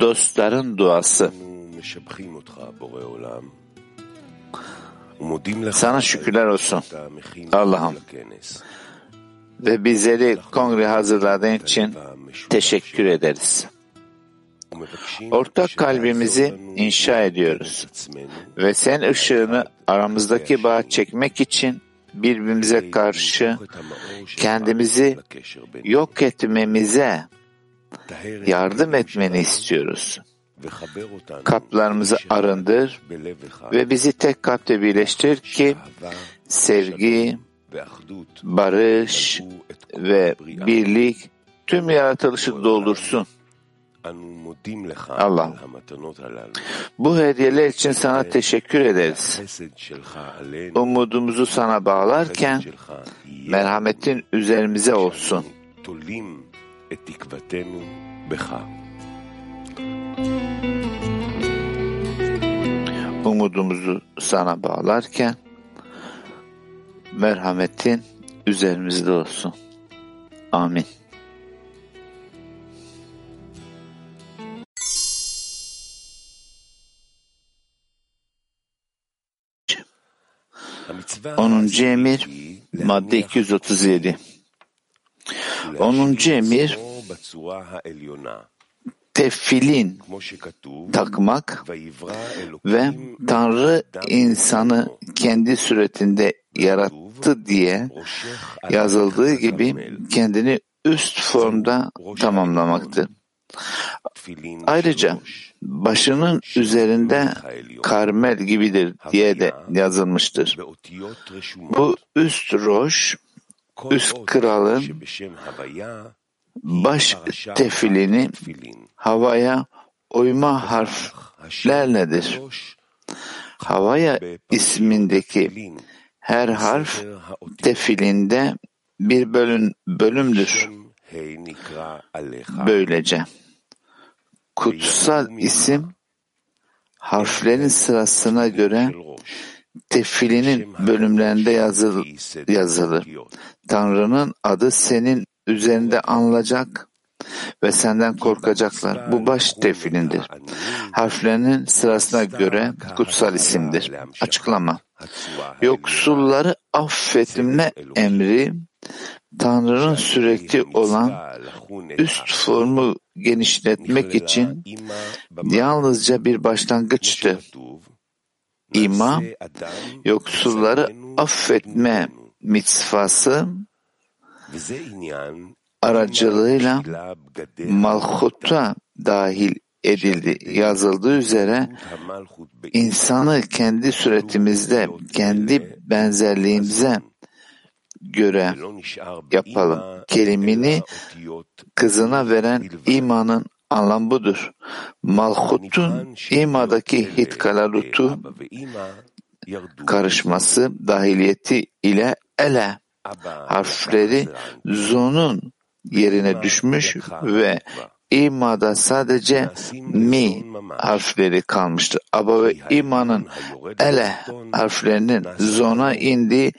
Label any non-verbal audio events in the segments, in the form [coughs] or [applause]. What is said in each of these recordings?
Dostların duası. Sana şükürler olsun. Allah'ım. ve bizleri kongre hazırladığın için teşekkür ederiz. Ortak kalbimizi inşa ediyoruz. ve sen ışığını aramızdaki bağ çekmek için birbirimize karşı kendimizi yok etmemize yardım etmeni istiyoruz. Kaplarımızı arındır ve bizi tek kalpte birleştir ki sevgi, barış ve birlik tüm yaratılışı doldursun. Allah'ım. Bu hediyeler için sana teşekkür ederiz. Umudumuzu sana bağlarken merhametin üzerimize olsun. Umudumuzu sana bağlarken merhametin üzerimizde olsun. Amin. Onuncu emir madde 237. Onuncu emir tefilin takmak ve Tanrı insanı kendi suretinde yarattı diye yazıldığı gibi kendini üst formda tamamlamaktır. Ayrıca başının üzerinde karmel gibidir diye de yazılmıştır. Bu üst roş, üst kralın baş tefilini havaya oyma harflerledir. Havaya ismindeki her harf tefilinde bir bölüm, bölümdür. Böylece kutsal isim harflerin sırasına göre tefilinin bölümlerinde yazıl, yazılır. Tanrı'nın adı senin üzerinde anılacak ve senden korkacaklar. Bu baş tefilindir. Harflerinin sırasına göre kutsal isimdir. Açıklama. Yoksulları affetme emri Tanrı'nın sürekli olan üst formu genişletmek için yalnızca bir başlangıçtı. İma, yoksulları affetme mitzvası aracılığıyla malhutta dahil edildi. Yazıldığı üzere insanı kendi suretimizde, kendi benzerliğimize göre yapalım. Kelimini kızına veren imanın anlam budur. Malhut'un imadaki hitkalalutu karışması dahiliyeti ile ele harfleri zonun yerine düşmüş ve imada sadece mi harfleri kalmıştır. Aba ve imanın ele harflerinin zona indiği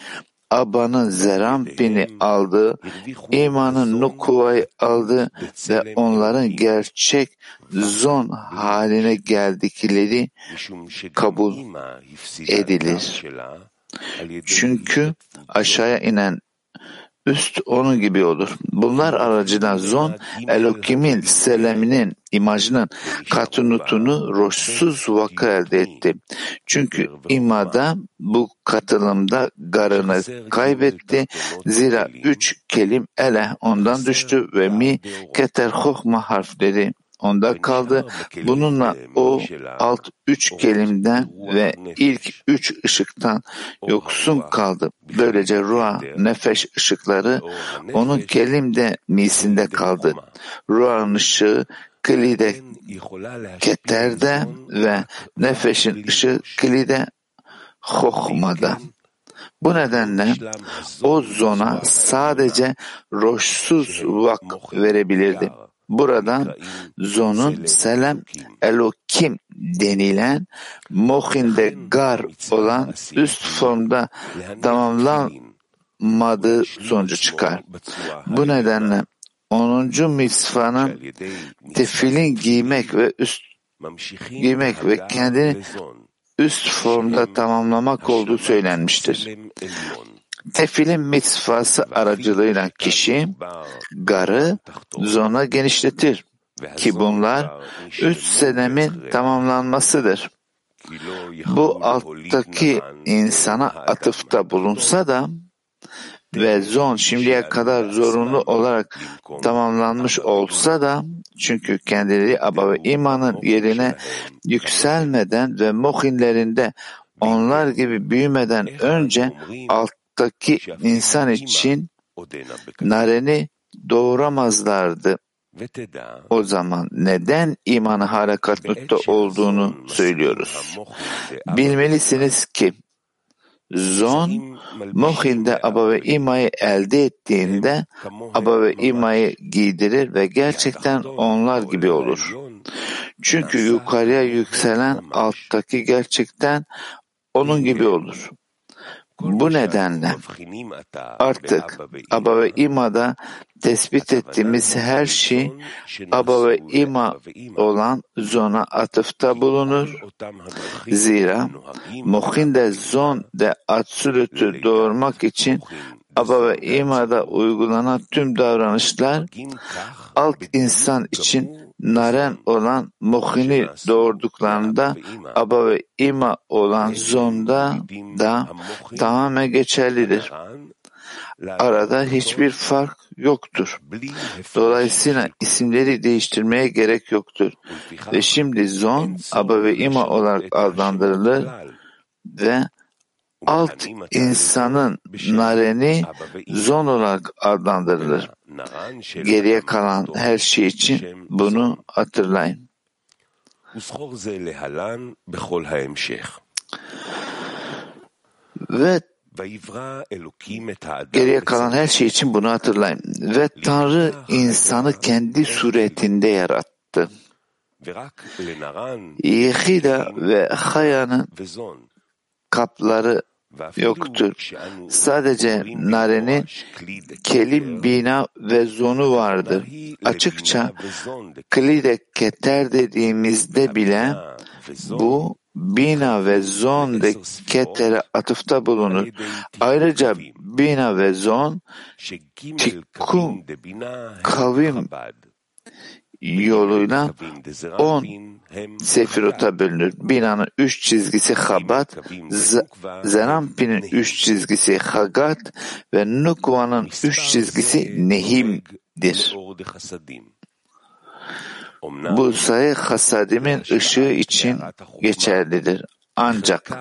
Aba'nın Zerampin'i aldı, imanın Nukuva'yı aldı ve onların gerçek zon haline geldikleri kabul edilir. Çünkü aşağıya inen üst onun gibi olur. Bunlar aracılığıyla zon Elokim'in selaminin imajının katunutunu roşsuz vaka elde etti. Çünkü imada bu katılımda garını kaybetti. Zira üç kelim ele ondan düştü ve mi keter hohma harfleri onda kaldı. Bununla o alt üç kelimden ve ilk üç ışıktan yoksun kaldı. Böylece ruha, nefes ışıkları onun kelimde misinde kaldı. Ruhun ışığı klide keterde ve nefesin ışığı klide hohmada. Bu nedenle o zona sadece roşsuz vak verebilirdi. Buradan zonun selam elokim denilen mohinde gar olan üst formda tamamlanmadığı sonucu çıkar. Bu nedenle 10. mitzvanın tefilin giymek ve üst giymek ve kendini üst formda tamamlamak olduğu söylenmiştir. Tefilin mitzvası aracılığıyla kişi garı zona genişletir ki bunlar üç senemin tamamlanmasıdır. Bu alttaki insana atıfta bulunsa da ve zon şimdiye kadar zorunlu olarak tamamlanmış olsa da çünkü kendileri Aba ve imanın yerine yükselmeden ve mohinlerinde onlar gibi büyümeden önce alttaki insan için nareni doğuramazlardı. O zaman neden imanı harekatlıkta olduğunu söylüyoruz. Bilmelisiniz ki Zon, Mohin'de Aba ve İma'yı elde ettiğinde Aba ve İma'yı giydirir ve gerçekten onlar gibi olur. Çünkü yukarıya yükselen alttaki gerçekten onun gibi olur. Bu nedenle artık Aba ve İma'da tespit ettiğimiz her şey Aba ve İma olan zona atıfta bulunur. Zira Mohin'de zon de absolütü doğurmak için Aba ve İma'da uygulanan tüm davranışlar alt insan için naren olan Mohin'i doğurduklarında Aba ve İma olan zonda da tamamen geçerlidir. Arada hiçbir fark yoktur. Dolayısıyla isimleri değiştirmeye gerek yoktur. Ve şimdi zon Aba ve İma olarak adlandırılır ve alt insanın nareni zon olarak adlandırılır. Geriye kalan her şey için bunu hatırlayın. Ve geriye kalan her şey için bunu hatırlayın. Ve Tanrı insanı kendi suretinde yarattı. Yehida ve Haya'nın kapları yoktur. Sadece Nare'nin kelim, bina ve zonu vardır. Açıkça klide keter dediğimizde bile bu bina ve zon de ketere atıfta bulunur. Ayrıca bina ve zon tikkum kavim yoluyla on sefirota bölünür. Binanın üç çizgisi Habat, Zerampin'in üç çizgisi Hagat ve Nukva'nın üç çizgisi Nehim'dir. Bu sayı Hasadim'in ışığı için geçerlidir. Ancak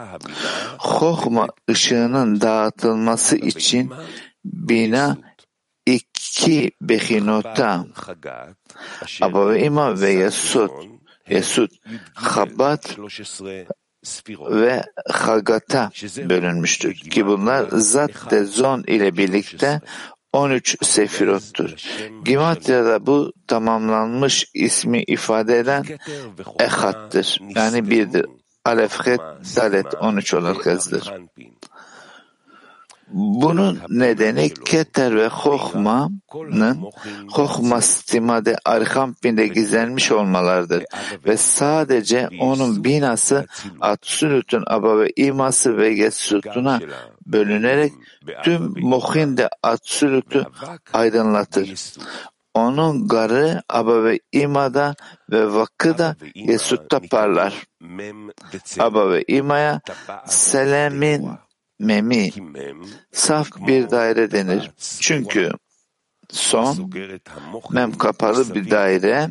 Hohma ışığının dağıtılması için bina iki behinota Aba ve Yesud Yesud Habat ve Hagat'a bölünmüştür ki bunlar Zat de Zon ile birlikte 13 sefirottur. Gimatya'da bu tamamlanmış ismi ifade eden Ehad'dır. Yani birdir. Alefhet Dalet 13 olarak yazılır. Bunun nedeni Keter ve Hohma'nın Hohma stimade Arhampin'de gizlenmiş olmalarıdır ve sadece onun binası Atsulut'un Aba ve iması ve Yetsut'una bölünerek tüm Mohin'de Atsulut'u aydınlatır. Onun garı Aba ve İma'da ve Vakı'da Yesut'ta parlar. Aba ve İma'ya Selem'in memi saf bir daire denir. Çünkü son mem kapalı bir daire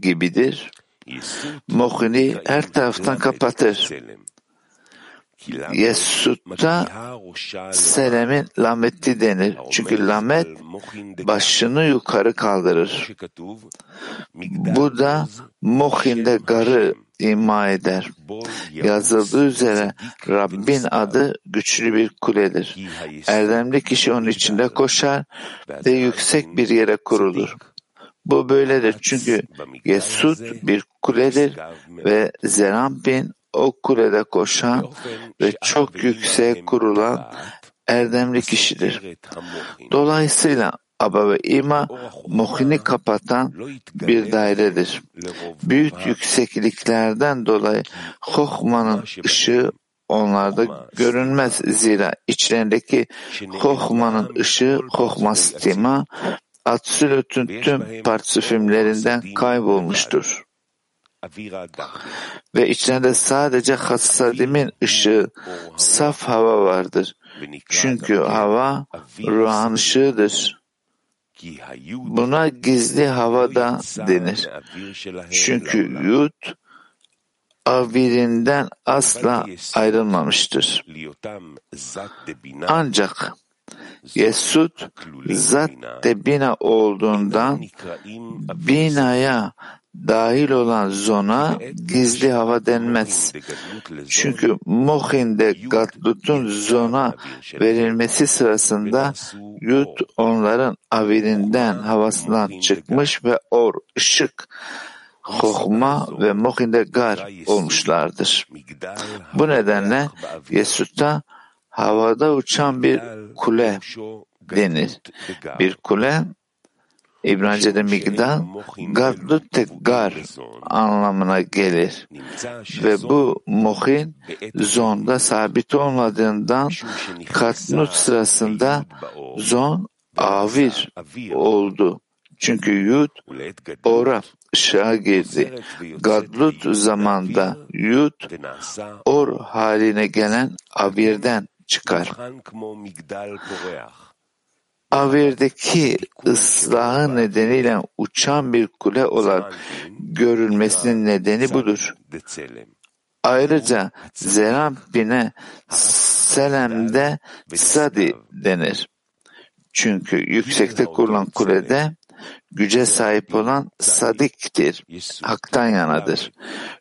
gibidir. Mohini her taraftan kapatır. Yesut'ta Selem'in lameti denir. Çünkü lamet başını yukarı kaldırır. Bu da Mohin'de garı ima eder. Yazıldığı üzere Rabbin adı güçlü bir kuledir. Erdemli kişi onun içinde koşar ve yüksek bir yere kurulur. Bu böyledir çünkü Yesud bir kuledir ve Zerampin o kulede koşan ve çok yükseğe kurulan erdemli kişidir. Dolayısıyla Aba ve İma Mohin'i kapatan bir dairedir. Büyük yüksekliklerden dolayı Hohma'nın ışığı onlarda görünmez zira içlerindeki Hohma'nın ışığı Hohmastima Absolut'un tüm parçifimlerinden kaybolmuştur. Ve içlerinde sadece Hassadim'in ışığı, saf hava vardır. Çünkü hava ruhan ışığıdır. Buna gizli hava da denir. Çünkü Yud avirinden asla ayrılmamıştır. Ancak Yesud zat de bina olduğundan binaya dahil olan zona gizli hava denmez. Çünkü Mohin'de Gatlut'un zona verilmesi sırasında Yud onların avirinden havasından çıkmış ve or, ışık, Hohma ve Mohin'de gar olmuşlardır. Bu nedenle Yesud'da havada uçan bir kule denir. Bir kule İbranice'de migdal, gadlu tekgar anlamına gelir. Ve bu muhin zonda sabit olmadığından katnut sırasında zon avir oldu. Çünkü yud ora ışığa girdi. Gadlut zamanda yud or haline gelen avirden çıkar. Avir'deki ıslahı nedeniyle uçan bir kule olarak görülmesinin nedeni budur. Ayrıca Zerampin'e Selem'de Sadi denir. Çünkü yüksekte kurulan kulede güce sahip olan sadiktir, haktan yanadır.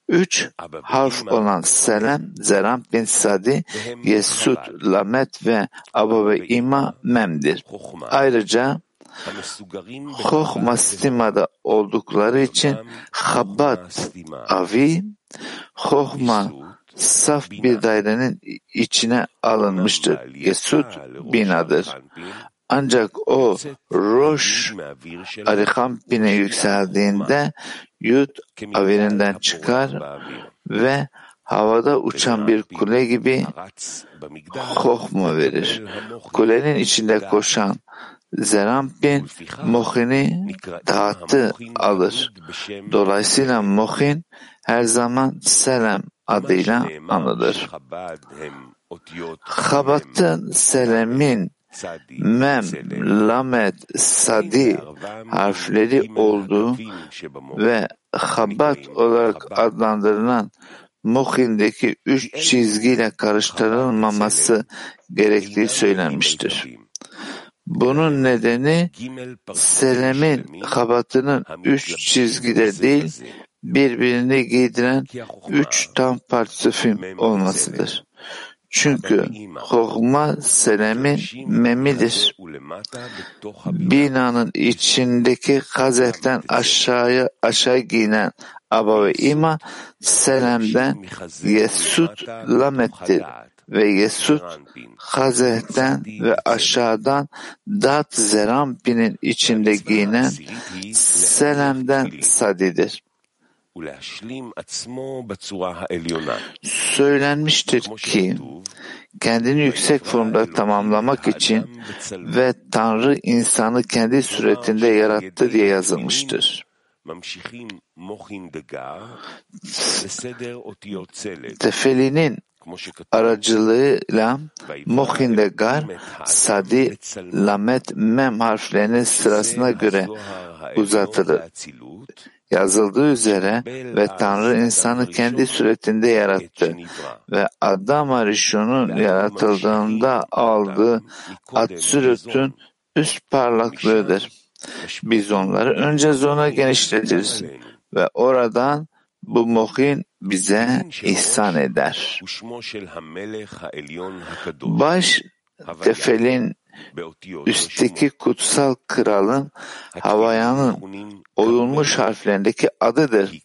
Üç harf olan Selem, Zeram bin Sadi, Yesud, Lamet ve Aba ve İma Mem'dir. Ayrıca Hohma Stima'da oldukları için Habbat, Avi, Hohma saf bir dairenin içine alınmıştır. Yesud binadır. Ancak o Roş Arikampin'e yükseldiğinde Yud avirinden çıkar ve havada uçan bir kule gibi hohma verir. Kulenin içinde koşan Zerampin Mohin'i dağıttı alır. Dolayısıyla Mohin her zaman Selam adıyla anılır. Habat'ın Selem'in Mem, Lamet, Sadi harfleri olduğu ve Habat olarak adlandırılan Muhin'deki üç çizgiyle karıştırılmaması gerektiği söylenmiştir. Bunun nedeni Selem'in Habat'ının üç çizgide değil birbirini giydiren üç tam parçası olmasıdır. Çünkü Hokma Selem'in memidir. Binanın içindeki kazetten aşağıya aşağı giyinen Aba ve İma Selem'den Yesud Lamet'tir ve Yesud Hazeh'ten ve aşağıdan Dat Zerampin'in içinde giyinen Selem'den Sadi'dir. Söylenmiştir ki kendini yüksek formda tamamlamak için ve Tanrı insanı kendi suretinde yarattı diye yazılmıştır. Tefeli'nin aracılığıyla Mohindegar, Sadi, Lamet, Mem harflerinin sırasına göre uzatılır yazıldığı üzere ve Tanrı insanı kendi suretinde yarattı ve Adam Arishon'un yaratıldığında aldığı Atsürüt'ün üst parlaklığıdır. Biz onları önce zona genişletiriz ve oradan bu mohin bize ihsan eder. Baş tefelin üstteki kutsal kralın Havaya'nın oyulmuş harflerindeki adıdır.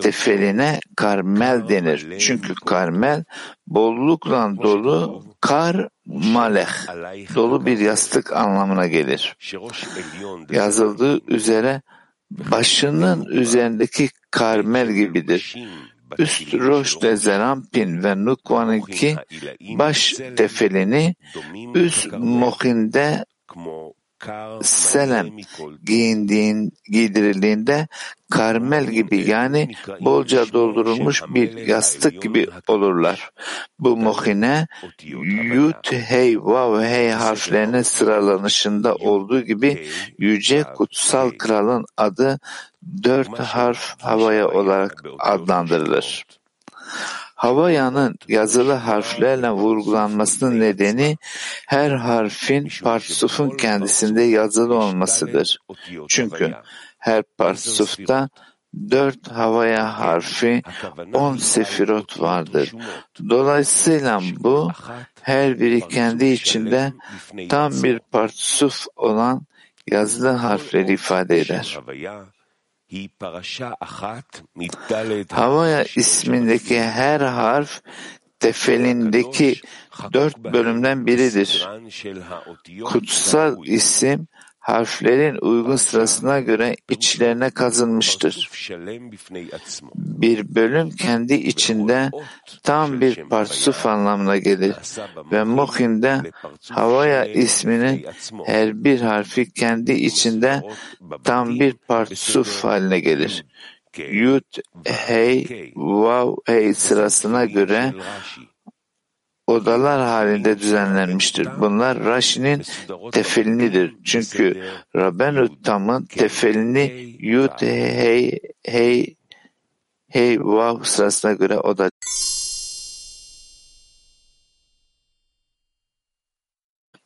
Tefeline Karmel denir. Çünkü Karmel bollukla dolu kar maleh, dolu bir yastık anlamına gelir. Yazıldığı üzere başının üzerindeki karmel gibidir. Üst Roş de Zerampin ve Nukvan'ınki baş tefelini üst Mohin'de Selem giyindiğin, giydirildiğinde karmel gibi yani bolca doldurulmuş bir yastık gibi olurlar. Bu mohine yut, hey, vav, hey harflerinin sıralanışında olduğu gibi yüce kutsal kralın adı dört harf havaya olarak adlandırılır. Havaya'nın yazılı harflerle vurgulanmasının nedeni her harfin partsufun kendisinde yazılı olmasıdır. Çünkü her partsufta dört havaya harfi on sefirot vardır. Dolayısıyla bu her biri kendi içinde tam bir partsuf olan yazılı harfleri ifade eder. Havaya ismindeki her harf tefelindeki dört bölümden biridir. Kutsal isim harflerin uygun sırasına göre içlerine kazınmıştır. Bir bölüm kendi içinde tam bir parsuf anlamına gelir ve Muhim'de Havaya isminin her bir harfi kendi içinde tam bir parsuf haline gelir. Yud, hey, vav, hey sırasına göre odalar halinde düzenlenmiştir. Bunlar Rashi'nin tefilinidir. Çünkü Rabbenu Tam'ın tefilini Yud, hey, hey, hey, vav sırasına göre oda.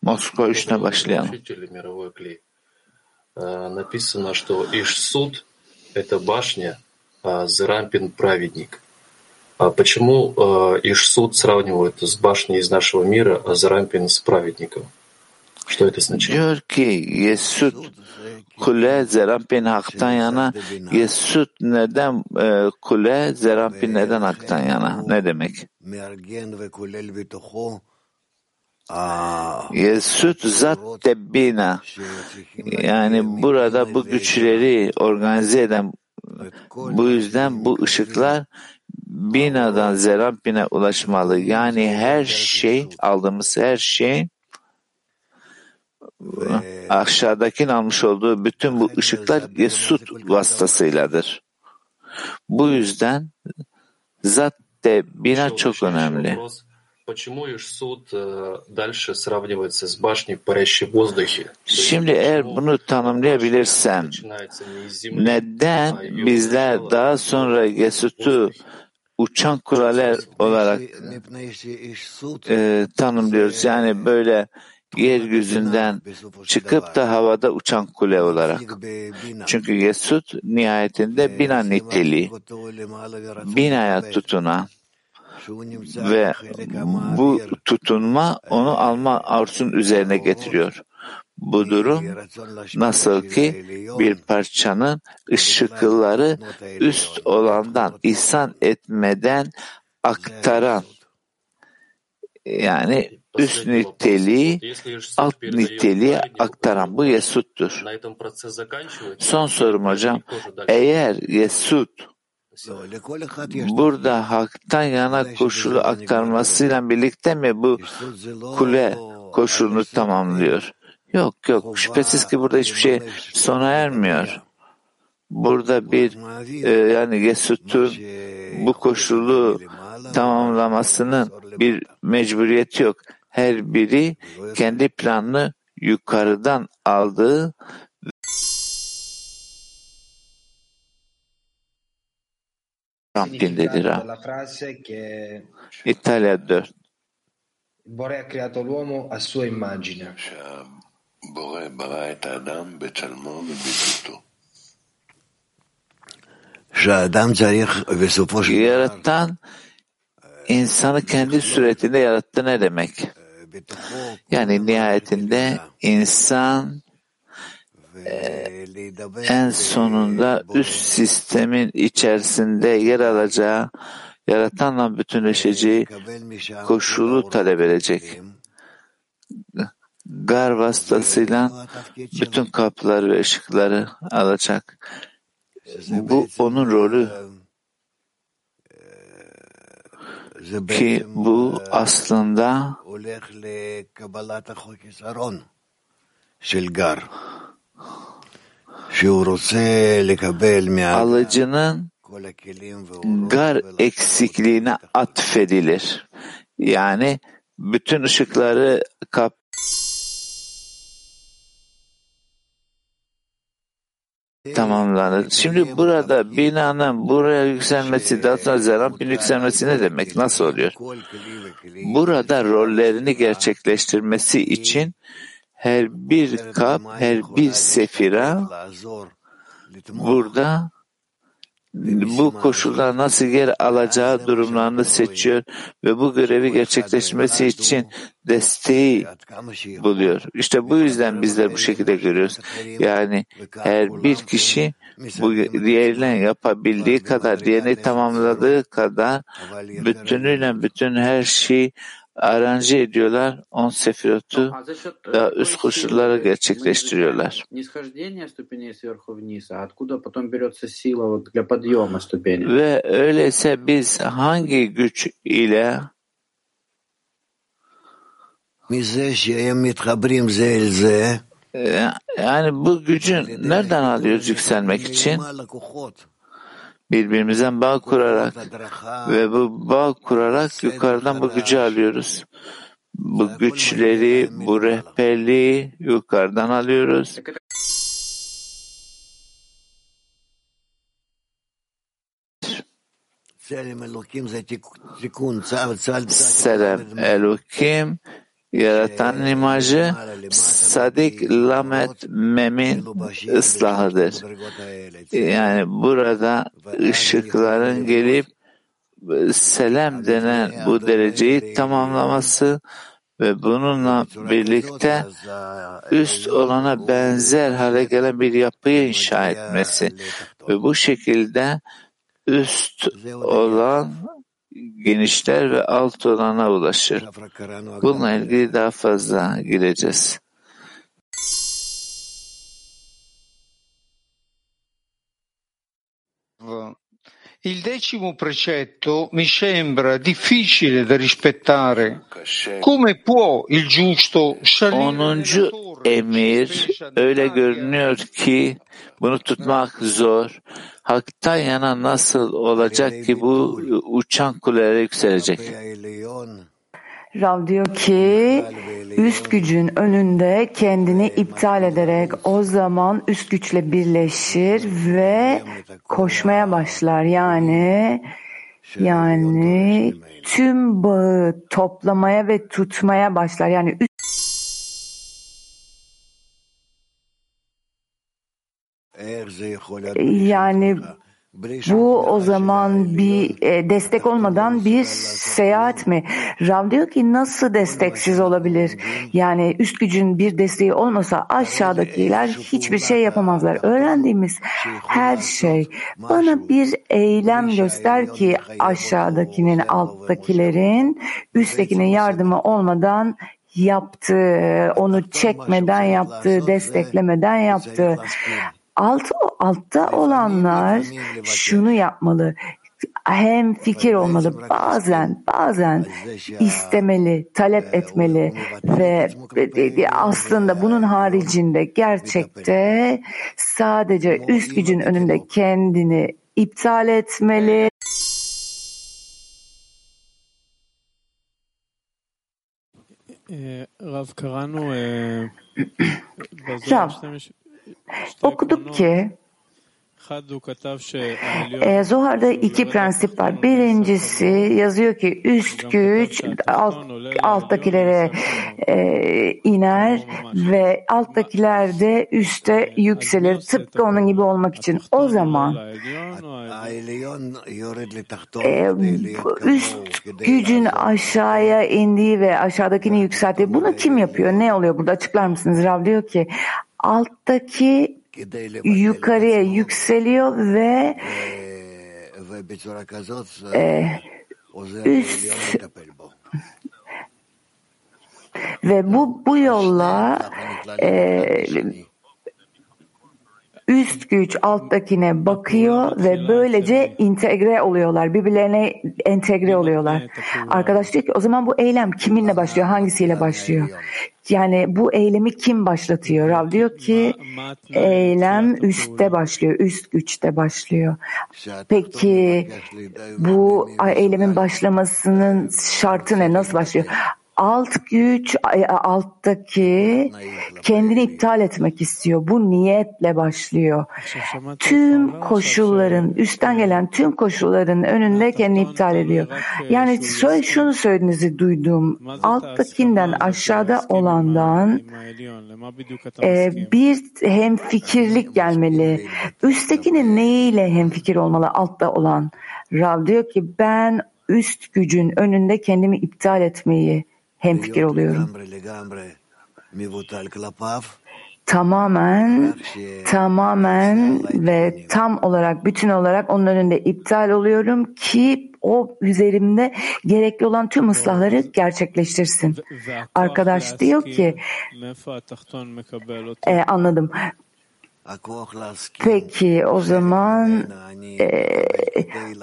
Moskova 3'üne başlayalım. Написано, что Ишсуд – это башня, а Зерампин – праведник. А почему э, Ишсуд сравнивают с башней из нашего мира, а Зарампин с праведником? Что это означает? Diyor ki Yesud kule Zerampin haktan yana Yesud neden e, kule Zerampin neden haktan yana ne demek? Yesud zat tebbina yani burada bu güçleri organize eden bu yüzden bu ışıklar binadan Zerampin'e ulaşmalı. Yani her şey, aldığımız her şey aşağıdakinin almış olduğu bütün bu ışıklar Yesut vasıtasıyladır. Bu yüzden zat de bina çok önemli. Şimdi eğer bunu tanımlayabilirsem, neden bizler daha sonra Yesut'u uçan kuleler olarak e, tanımlıyoruz. Yani böyle yeryüzünden çıkıp da havada uçan kule olarak. Çünkü Yesud nihayetinde bina niteliği, binaya tutunan ve bu tutunma onu alma arzusunun üzerine getiriyor. Bu durum nasıl ki bir parçanın ışıkları üst olandan ihsan etmeden aktaran yani üst niteliği alt niteliğe aktaran bu Yesut'tur. Son sorum hocam. Eğer Yesut burada haktan yana koşulu aktarmasıyla birlikte mi bu kule koşulunu tamamlıyor? Yok yok şüphesiz ki burada hiçbir şey sona ermiyor. Burada bir e, yani Yesut'un bu koşulu tamamlamasının bir mecburiyeti yok. Her biri kendi planını yukarıdan aldığı Rampin'dedir ha. İtalya 4. Bore ha creato l'uomo a sua immagine. Yaratan insanı kendi suretinde yarattı ne demek? Yani nihayetinde insan ee, en sonunda üst sistemin içerisinde yer alacağı, yaratanla bütünleşeceği koşulu talep edecek. Gar vasıtasıyla bütün kapıları ve ışıkları alacak. Bu onun rolü ki bu aslında alıcının gar eksikliğine atfedilir. Yani bütün ışıkları kap tamamlanır. Şimdi burada binanın buraya yükselmesi, sonra zerampin yükselmesi ne demek? Nasıl oluyor? Burada rollerini gerçekleştirmesi için her bir kap, her bir sefira burada bu koşullar nasıl yer alacağı durumlarını seçiyor ve bu görevi gerçekleşmesi için desteği buluyor. İşte bu yüzden bizler bu şekilde görüyoruz. Yani her bir kişi bu diğerine yapabildiği kadar, diğerini tamamladığı kadar bütünüyle bütün her şeyi aranje ediyorlar. On sefirotu da üst koşulları gerçekleştiriyorlar. Ve öyleyse biz hangi güç ile yani bu gücü nereden alıyoruz yükselmek için? Birbirimizden bağ kurarak ve bu bağ kurarak yukarıdan bu gücü alıyoruz. Bu güçleri, bu rehberliği yukarıdan alıyoruz. Selam Elokim yaratan imajı Sadik Lamet Mem'in ıslahıdır. Yani burada ışıkların gelip selam denen bu dereceyi tamamlaması ve bununla birlikte üst olana benzer hale gelen bir yapıyı inşa etmesi ve bu şekilde üst olan genişler ve alt olana ulaşır. Bununla ilgili daha fazla gireceğiz. Il decimo precetto mi sembra difficile da rispettare. Come può il giusto Onuncu emir öyle görünüyor ki bunu tutmak zor. Hak'tan yana nasıl olacak ki bu uçan kulelere yükselecek? Rav diyor ki üst gücün önünde kendini iptal ederek o zaman üst güçle birleşir ve koşmaya başlar. Yani yani tüm bağı toplamaya ve tutmaya başlar. Yani üst yani bu o zaman bir e, destek olmadan bir seyahat mi? Rav diyor ki nasıl desteksiz olabilir? Yani üst gücün bir desteği olmasa aşağıdakiler hiçbir şey yapamazlar. Öğrendiğimiz her şey bana bir eylem göster ki aşağıdakinin alttakilerin üsttekinin yardımı olmadan yaptığı, onu çekmeden yaptığı, desteklemeden yaptığı. Alt, altta olanlar şunu yapmalı. Hem fikir olmalı, bazen bazen istemeli, talep etmeli ve aslında bunun haricinde gerçekte sadece üst gücün önünde kendini iptal etmeli. Rav, [clears throat] okuduk ki E, Zohar'da iki prensip var. Birincisi yazıyor ki üst güç alt, alttakilere e, iner ve alttakiler de üste yükselir. Tıpkı onun gibi olmak için. O zaman e, üst gücün aşağıya indiği ve aşağıdakini yükselttiği bunu kim yapıyor? Ne oluyor burada? Açıklar mısınız? Rav diyor ki alttaki yukarıya yükseliyor ve e, üst ve bu bu yolla e, üst güç alttakine bakıyor ve böylece integre oluyorlar. Birbirlerine entegre oluyorlar. Arkadaş diyor ki o zaman bu eylem kiminle başlıyor? Hangisiyle başlıyor? Yani bu eylemi kim başlatıyor? Rav diyor ki eylem üstte başlıyor, üst güçte başlıyor. Peki bu eylemin başlamasının şartı ne? Nasıl başlıyor? Alt güç alttaki kendini iptal etmek istiyor. Bu niyetle başlıyor. Tüm koşulların, üstten gelen tüm koşulların önünde kendini iptal ediyor. Yani şunu söylediğinizi duydum. Alttakinden aşağıda olandan e, bir hemfikirlik gelmeli. Üsttekinin neyiyle hemfikir olmalı altta olan? Rav diyor ki ben üst gücün önünde kendimi iptal etmeyi hemfikir oluyorum. Tamamen, tamamen ve tam olarak, bütün olarak onun önünde iptal oluyorum ki o üzerimde gerekli olan tüm ıslahları gerçekleştirsin. Arkadaş diyor ki, e, anladım. Peki o zaman e,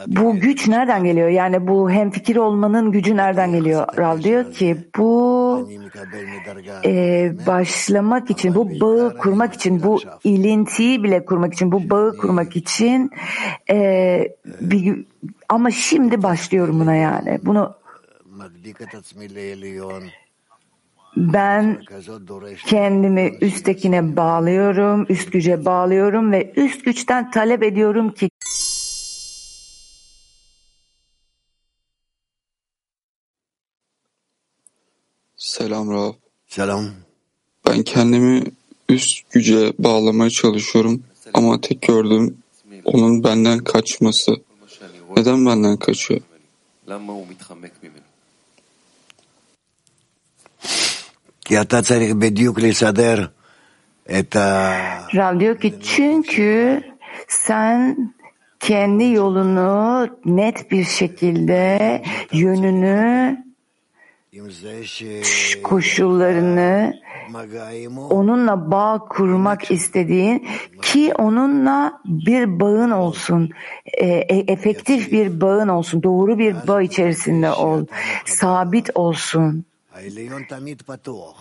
bu güç nereden geliyor? Yani bu hemfikir olmanın gücü nereden geliyor? Rav diyor ki bu e, başlamak için, bu bağı kurmak için, bu ilintiyi bile kurmak için, bu bağı kurmak için e, bir, ama şimdi başlıyorum buna yani. Bunu ben kendimi üsttekine bağlıyorum, üst güce bağlıyorum ve üst güçten talep ediyorum ki Selam Rab. Selam. Ben kendimi üst güce bağlamaya çalışıyorum ama tek gördüğüm onun benden kaçması. Neden benden kaçıyor? Rav diyor ki çünkü sen kendi yolunu net bir şekilde yönünü koşullarını onunla bağ kurmak istediğin ki onunla bir bağın olsun, e, e, efektif bir bağın olsun, doğru bir bağ içerisinde ol, sabit olsun.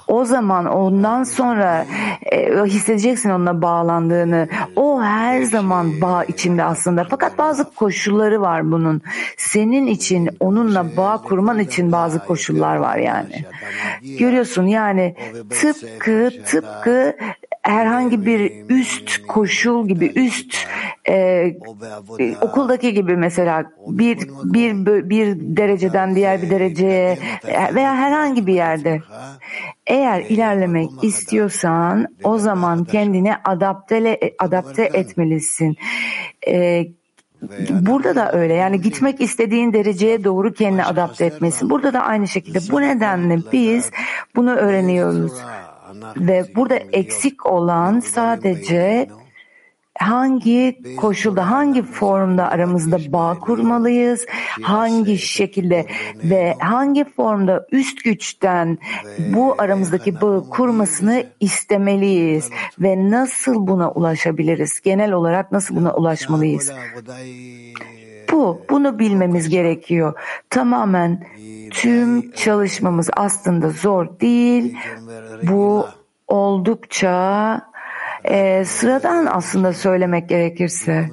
O zaman ondan sonra e, hissedeceksin onunla bağlandığını. O her zaman bağ içinde aslında. Fakat bazı koşulları var bunun. Senin için onunla bağ kurman için bazı koşullar var yani. Görüyorsun yani tıpkı tıpkı herhangi bir üst koşul gibi üst e, e, okuldaki gibi mesela bir bir bir dereceden diğer bir dereceye veya herhangi bir yerde eğer ilerlemek istiyorsan o zaman kendini adapte adapte etmelisin. E, Burada da öyle yani gitmek istediğin dereceye doğru kendini adapte etmesin. Burada da aynı şekilde bu nedenle biz bunu öğreniyoruz. Ve burada eksik olan sadece hangi koşulda, hangi formda aramızda bağ kurmalıyız, hangi şekilde ve hangi formda üst güçten bu aramızdaki bağı kurmasını istemeliyiz ve nasıl buna ulaşabiliriz? Genel olarak nasıl buna ulaşmalıyız? Bu, bunu bilmemiz gerekiyor. Tamamen tüm çalışmamız aslında zor değil. Bu oldukça e, sıradan aslında söylemek gerekirse.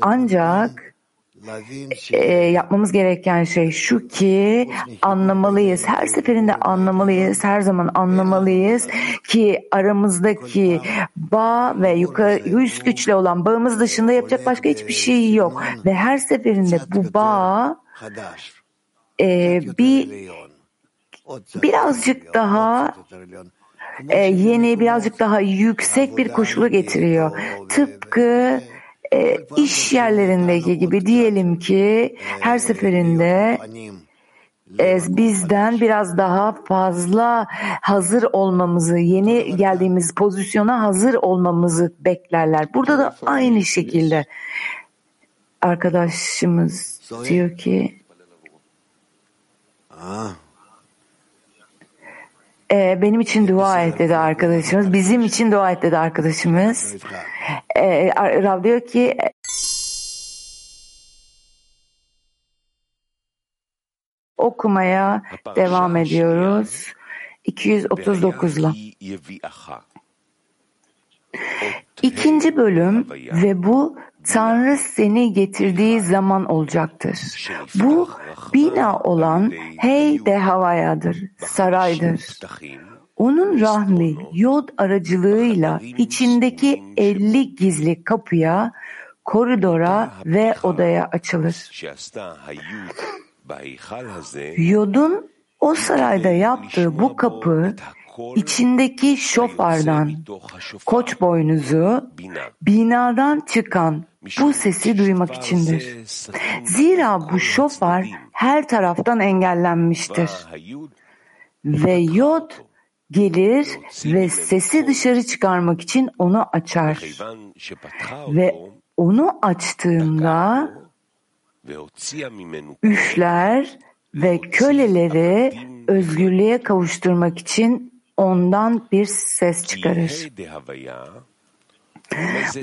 Ancak e, yapmamız gereken şey şu ki anlamalıyız. Her seferinde anlamalıyız. Her zaman anlamalıyız ki aramızdaki bağ ve yukarı üst güçle olan bağımız dışında yapacak başka hiçbir şey yok. Ve her seferinde bu bağ e, bir birazcık daha e, yeni, birazcık daha yüksek bir koşulu getiriyor. Tıpkı e, iş yerlerindeki gibi diyelim ki her seferinde e, bizden biraz daha fazla hazır olmamızı, yeni geldiğimiz pozisyona hazır olmamızı beklerler. Burada da aynı şekilde arkadaşımız diyor ki benim için dua et dedi arkadaşımız. Bizim için dua et dedi arkadaşımız. E, Rav diyor ki okumaya devam ediyoruz. 239'la. İkinci bölüm ve bu Tanrı seni getirdiği zaman olacaktır. Bu bina olan hey de havayadır, saraydır. Onun rahmi yod aracılığıyla içindeki elli gizli kapıya, koridora ve odaya açılır. Yodun o sarayda yaptığı bu kapı içindeki şofardan, koç boynuzu, binadan çıkan bu sesi duymak içindir. Zira bu şofar her taraftan engellenmiştir. Ve yod gelir ve sesi dışarı çıkarmak için onu açar. Ve onu açtığında üfler ve köleleri özgürlüğe kavuşturmak için ondan bir ses çıkarır.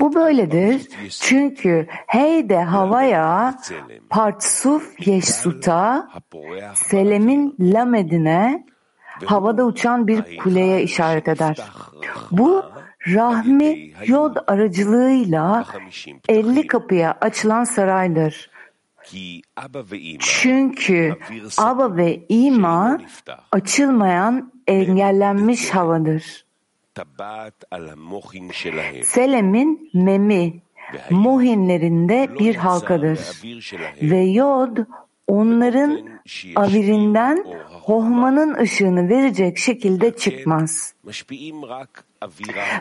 Bu böyledir çünkü heyde havaya partsuf yeşsuta selemin lamedine havada uçan bir kuleye işaret eder. Bu rahmi yod aracılığıyla elli kapıya açılan saraydır. Çünkü Aba ve İma açılmayan engellenmiş havadır. Selem'in memi muhinlerinde bir halkadır ve yod onların avirinden hohmanın ışığını verecek şekilde çıkmaz.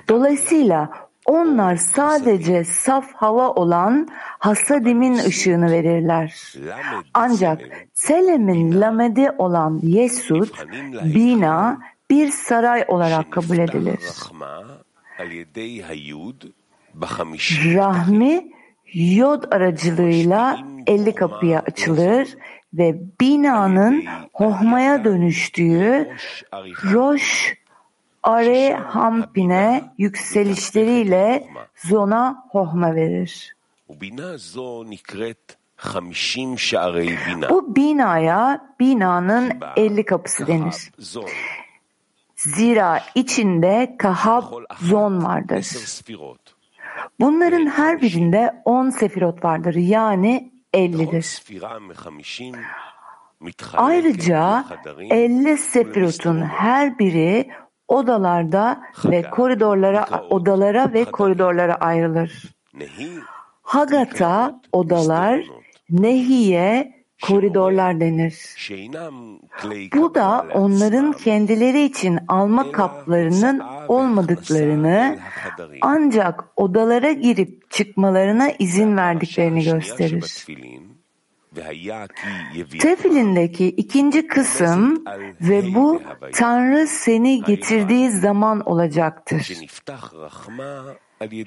Dolayısıyla onlar sadece saf hava olan hasadimin ışığını verirler. Ancak Selem'in lamedi olan Yesud, bina bir saray olarak kabul edilir. Rahmi yod aracılığıyla elli kapıya açılır ve binanın hohmaya dönüştüğü Roş Are Hampine yükselişleriyle zona hohma verir. Bu binaya binanın elli kapısı denir. Zira içinde kahab zon vardır. Bunların her birinde on sefirot vardır yani ellidir. Ayrıca elli sefirotun her biri odalarda ve koridorlara odalara ve koridorlara ayrılır. Hagata odalar, Nehiye koridorlar denir. Bu da onların kendileri için alma kaplarının olmadıklarını ancak odalara girip çıkmalarına izin verdiklerini gösterir. Tefilindeki ikinci kısım ve bu Tanrı seni getirdiği zaman olacaktır.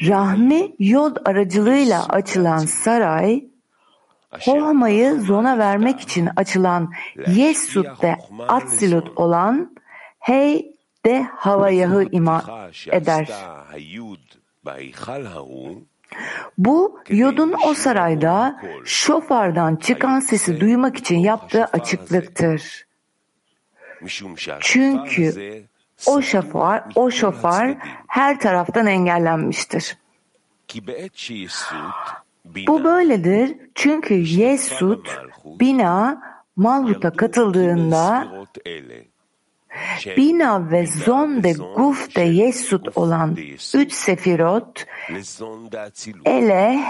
Rahmi yod aracılığıyla açılan saray, Hohma'yı zona vermek için açılan Yesud ve Atsilut olan Hey de Havayah'ı ima eder. Bu Yod'un o sarayda şofardan çıkan sesi duymak için yaptığı açıklıktır. Çünkü o şofar, o şofar her taraftan engellenmiştir. Bu böyledir çünkü Yesud, Bina, Malhut'a katıldığında Bina ve Zon de Guf de Yesud olan üç sefirot, Ele,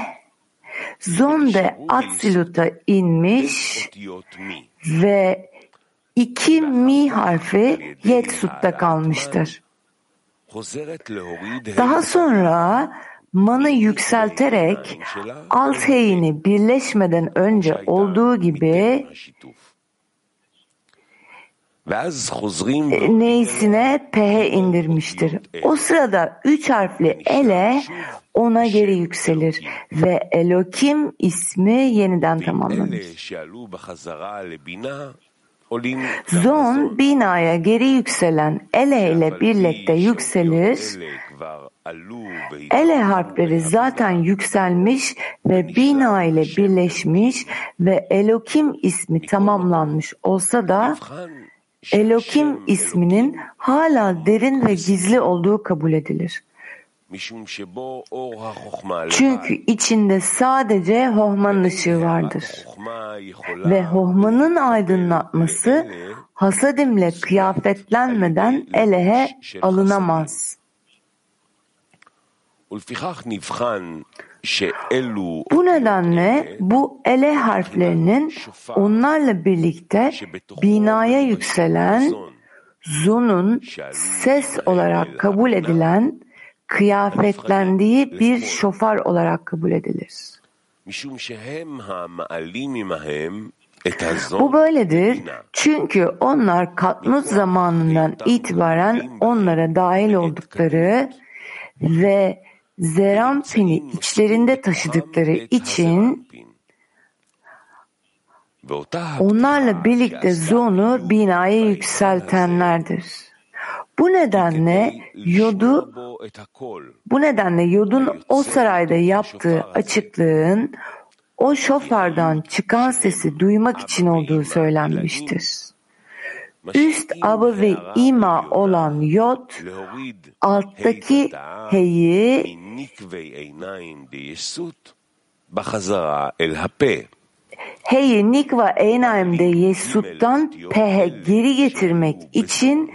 Zon de Atsilut'a inmiş ve iki mi harfi Yetsut'ta kalmıştır. Daha sonra manı yükselterek alt heyini birleşmeden önce olduğu gibi neysine ph indirmiştir. O sırada üç harfli ele ona geri yükselir ve Elokim ismi yeniden tamamlanır. Zon binaya geri yükselen ele ile birlikte yükselir. Ele harfleri zaten yükselmiş ve bina ile birleşmiş ve Elokim ismi tamamlanmış olsa da Elokim isminin hala derin ve gizli olduğu kabul edilir. Çünkü içinde sadece Hohman'ın ışığı vardır. Ve Hohman'ın aydınlatması hasadimle kıyafetlenmeden elehe alınamaz. Bu nedenle bu ele harflerinin onlarla birlikte binaya yükselen zonun ses olarak kabul edilen kıyafetlendiği bir şofar olarak kabul edilir. Bu böyledir çünkü onlar Katmut zamanından itibaren onlara dahil oldukları ve Zerampin'i içlerinde taşıdıkları için onlarla birlikte Zon'u binaya yükseltenlerdir. Bu nedenle Yod'u bu nedenle Yod'un o sarayda yaptığı açıklığın o şofardan çıkan sesi duymak için olduğu söylenmiştir. Üst abı ve ima olan Yod, alttaki heyi heyi nikva eynayimde Yesut'tan pehe geri getirmek için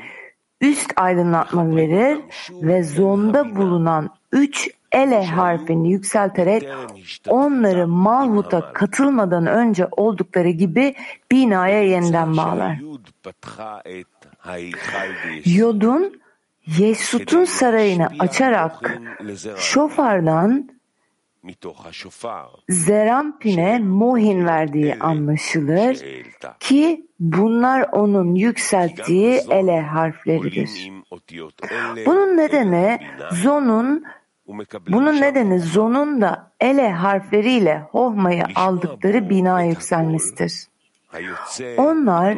üst aydınlatma verir ve zonda bulunan üç ele harfini yükselterek onları Malhut'a katılmadan önce oldukları gibi binaya yeniden bağlar. Yod'un Yesut'un sarayını açarak şofardan Zerampin'e mohin verdiği anlaşılır ki bunlar onun yükselttiği ele harfleridir. Bunun nedeni Zon'un bunun nedeni Zon'un da ele harfleriyle Hohma'yı aldıkları bina yükselmesidir. Onlar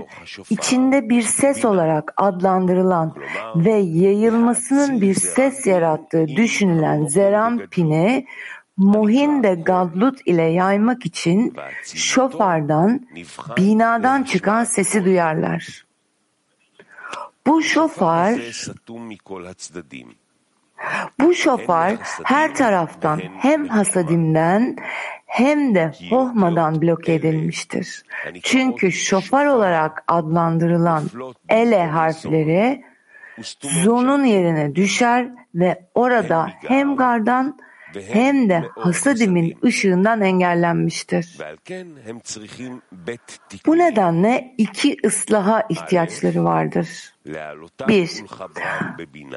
içinde bir ses olarak adlandırılan ve yayılmasının bir ses yarattığı düşünülen Zerampin'i Mohinde Gadlut ile yaymak için şofardan, binadan çıkan sesi duyarlar. Bu şofar bu şofar her taraftan hem hasadimden hem de hohmadan bloke edilmiştir. Çünkü şofar olarak adlandırılan ele harfleri zonun yerine düşer ve orada hem gardan hem de hasadimin ışığından engellenmiştir. Bu nedenle iki ıslaha ihtiyaçları vardır. Bir,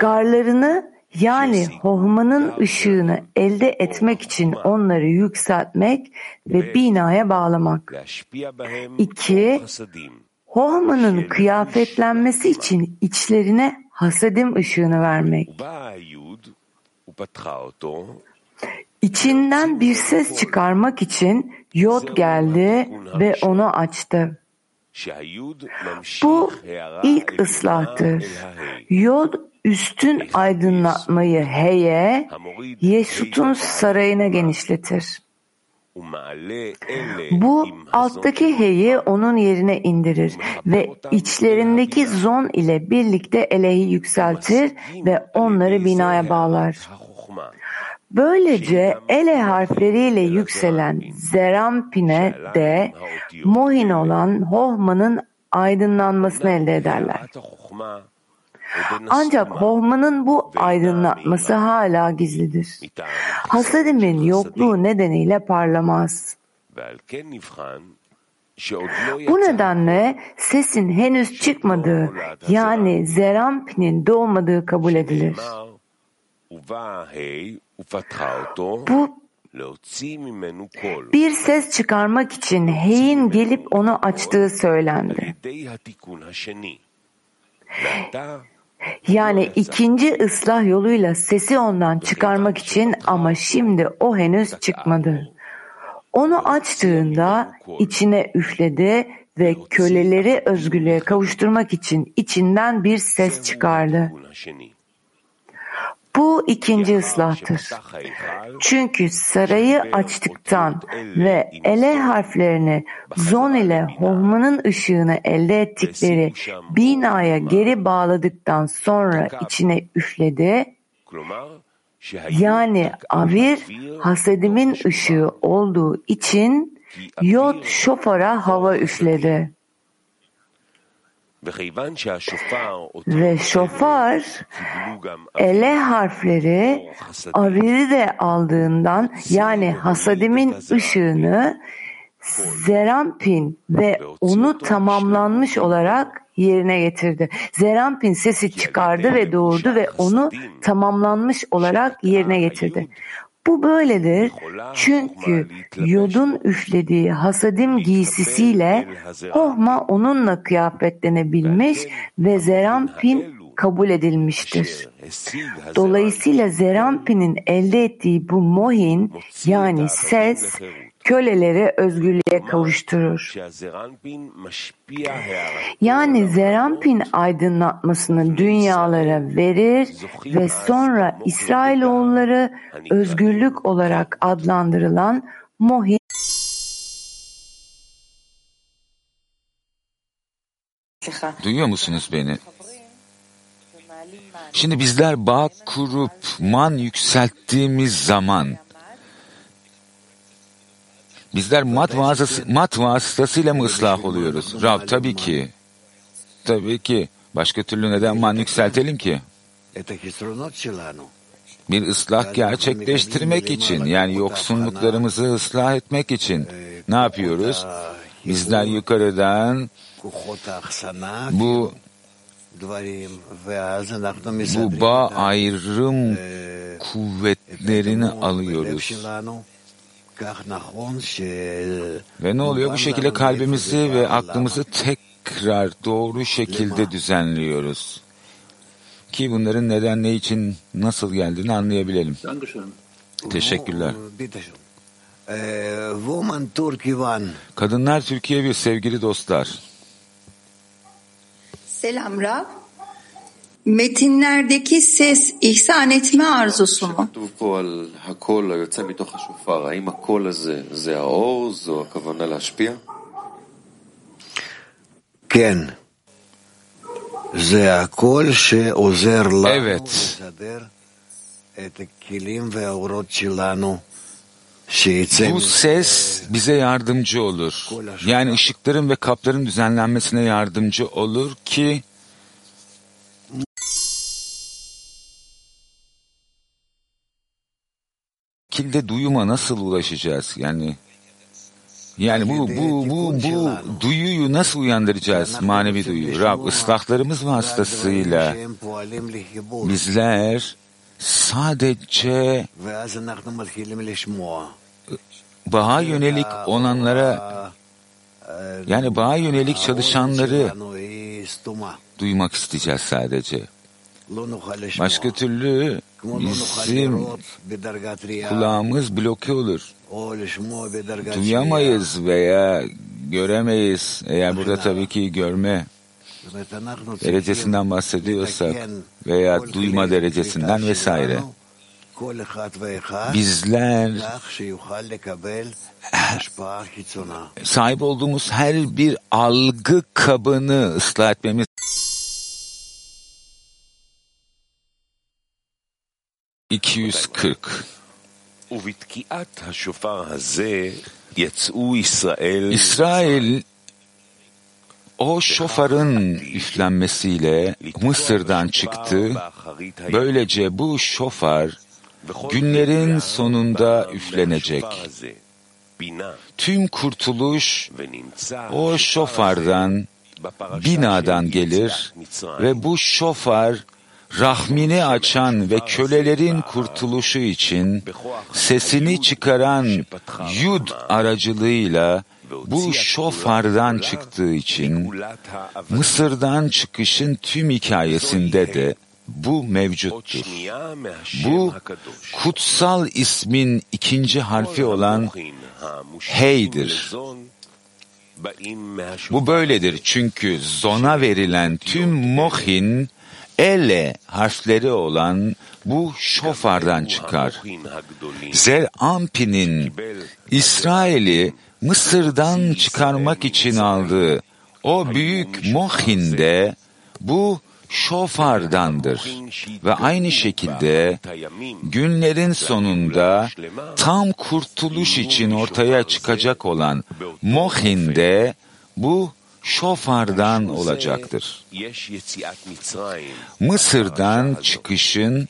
garlarını yani Hohman'ın ışığını elde etmek için onları yükseltmek ve binaya bağlamak. İki, Hohman'ın kıyafetlenmesi için içlerine hasadim ışığını vermek. İçinden bir ses çıkarmak için Yod geldi ve onu açtı. Bu ilk ıslahtır. Yod üstün aydınlatmayı heye, Yesut'un sarayına genişletir. Bu alttaki heyi onun yerine indirir ve içlerindeki zon ile birlikte eleği yükseltir ve onları binaya bağlar. Böylece ele harfleriyle yükselen Zerampin'e de Mohin olan Hohma'nın aydınlanmasını elde ederler. Ancak Hohma'nın bu aydınlatması hala gizlidir. Hasadimin yokluğu nedeniyle parlamaz. Bu nedenle sesin henüz çıkmadığı yani Zerampin'in doğmadığı kabul edilir. Bu bir ses çıkarmak için Hey'in gelip onu açtığı söylendi. Yani ikinci ıslah yoluyla sesi ondan çıkarmak için ama şimdi o henüz çıkmadı. Onu açtığında içine üfledi ve köleleri özgürlüğe kavuşturmak için içinden bir ses çıkardı. Bu ikinci ıslahtır. Çünkü sarayı açtıktan ve ele harflerini zon ile hohmanın ışığını elde ettikleri binaya geri bağladıktan sonra içine üfledi. Yani avir hasedimin ışığı olduğu için yod şofara hava üfledi. Ve şofar ele harfleri aviri de aldığından yani hasadimin ışığını Zerampin ve onu tamamlanmış olarak yerine getirdi. Zerampin sesi çıkardı ve doğurdu ve onu tamamlanmış olarak yerine getirdi. Bu böyledir. Çünkü yodun üflediği hasadim giysisiyle Hohma onunla kıyafetlenebilmiş ve Zerampin kabul edilmiştir. Dolayısıyla Zerampin'in elde ettiği bu mohin yani ses köleleri özgürlüğe kavuşturur. Yani Zerampin aydınlatmasını dünyalara verir ve sonra İsrailoğulları özgürlük olarak adlandırılan Mohin Duyuyor musunuz beni? Şimdi bizler bağ kurup man yükselttiğimiz zaman Bizler mat, vasıtası, mat vasıtasıyla mı ıslah oluyoruz? Rab tabii ki. Tabii ki. Başka türlü neden man yükseltelim ki? Bir ıslah gerçekleştirmek için yani yoksunluklarımızı ıslah etmek için ne yapıyoruz? Bizler yukarıdan bu bu bağ ayrım kuvvetlerini alıyoruz. Ve ne oluyor? Bu şekilde kalbimizi ve aklımızı tekrar doğru şekilde düzenliyoruz. Ki bunların neden, ne için, nasıl geldiğini anlayabilelim. Teşekkürler. Kadınlar Türkiye bir sevgili dostlar. Selam Rab. Metinlerdeki ses ihsan etme arzusu mu? Evet. Bu ses bize yardımcı olur. Yani ışıkların ve kapların düzenlenmesine yardımcı olur ki şekilde duyuma nasıl ulaşacağız? Yani yani bu bu bu bu duyuyu nasıl uyandıracağız? Manevi duyu. Rab ıslahlarımız vasıtasıyla bizler sadece bağa yönelik olanlara yani bağa yönelik çalışanları duymak isteyeceğiz sadece. Başka türlü bizim kulağımız bloke olur. Duyamayız veya göremeyiz. Eğer burada tabii ki görme derecesinden bahsediyorsak veya duyma derecesinden vesaire. Bizler sahip olduğumuz her bir algı kabını ıslah etmemiz 240 İsrail o şofarın üflenmesiyle Mısır'dan çıktı. Böylece bu şofar günlerin sonunda üflenecek. Tüm kurtuluş o şofardan, binadan gelir ve bu şofar rahmini açan ve kölelerin kurtuluşu için sesini çıkaran Yud aracılığıyla bu şofardan çıktığı için Mısır'dan çıkışın tüm hikayesinde de bu mevcuttur. Bu kutsal ismin ikinci harfi olan Hey'dir. Bu böyledir çünkü zona verilen tüm mohin ele harfleri olan bu şofardan çıkar. Zer Ampi'nin İsrail'i Mısır'dan çıkarmak için aldığı o büyük mohinde bu şofardandır. Ve aynı şekilde günlerin sonunda tam kurtuluş için ortaya çıkacak olan mohinde bu şofardan olacaktır. Mısır'dan çıkışın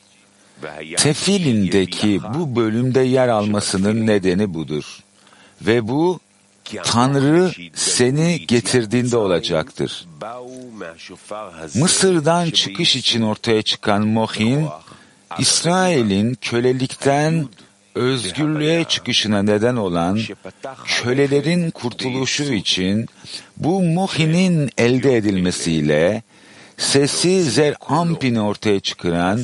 tefilindeki bu bölümde yer almasının nedeni budur. Ve bu Tanrı seni getirdiğinde olacaktır. Mısır'dan çıkış için ortaya çıkan Mohin, İsrail'in kölelikten özgürlüğe çıkışına neden olan kölelerin kurtuluşu için bu Mohin'in elde edilmesiyle sesi zer ampini ortaya çıkaran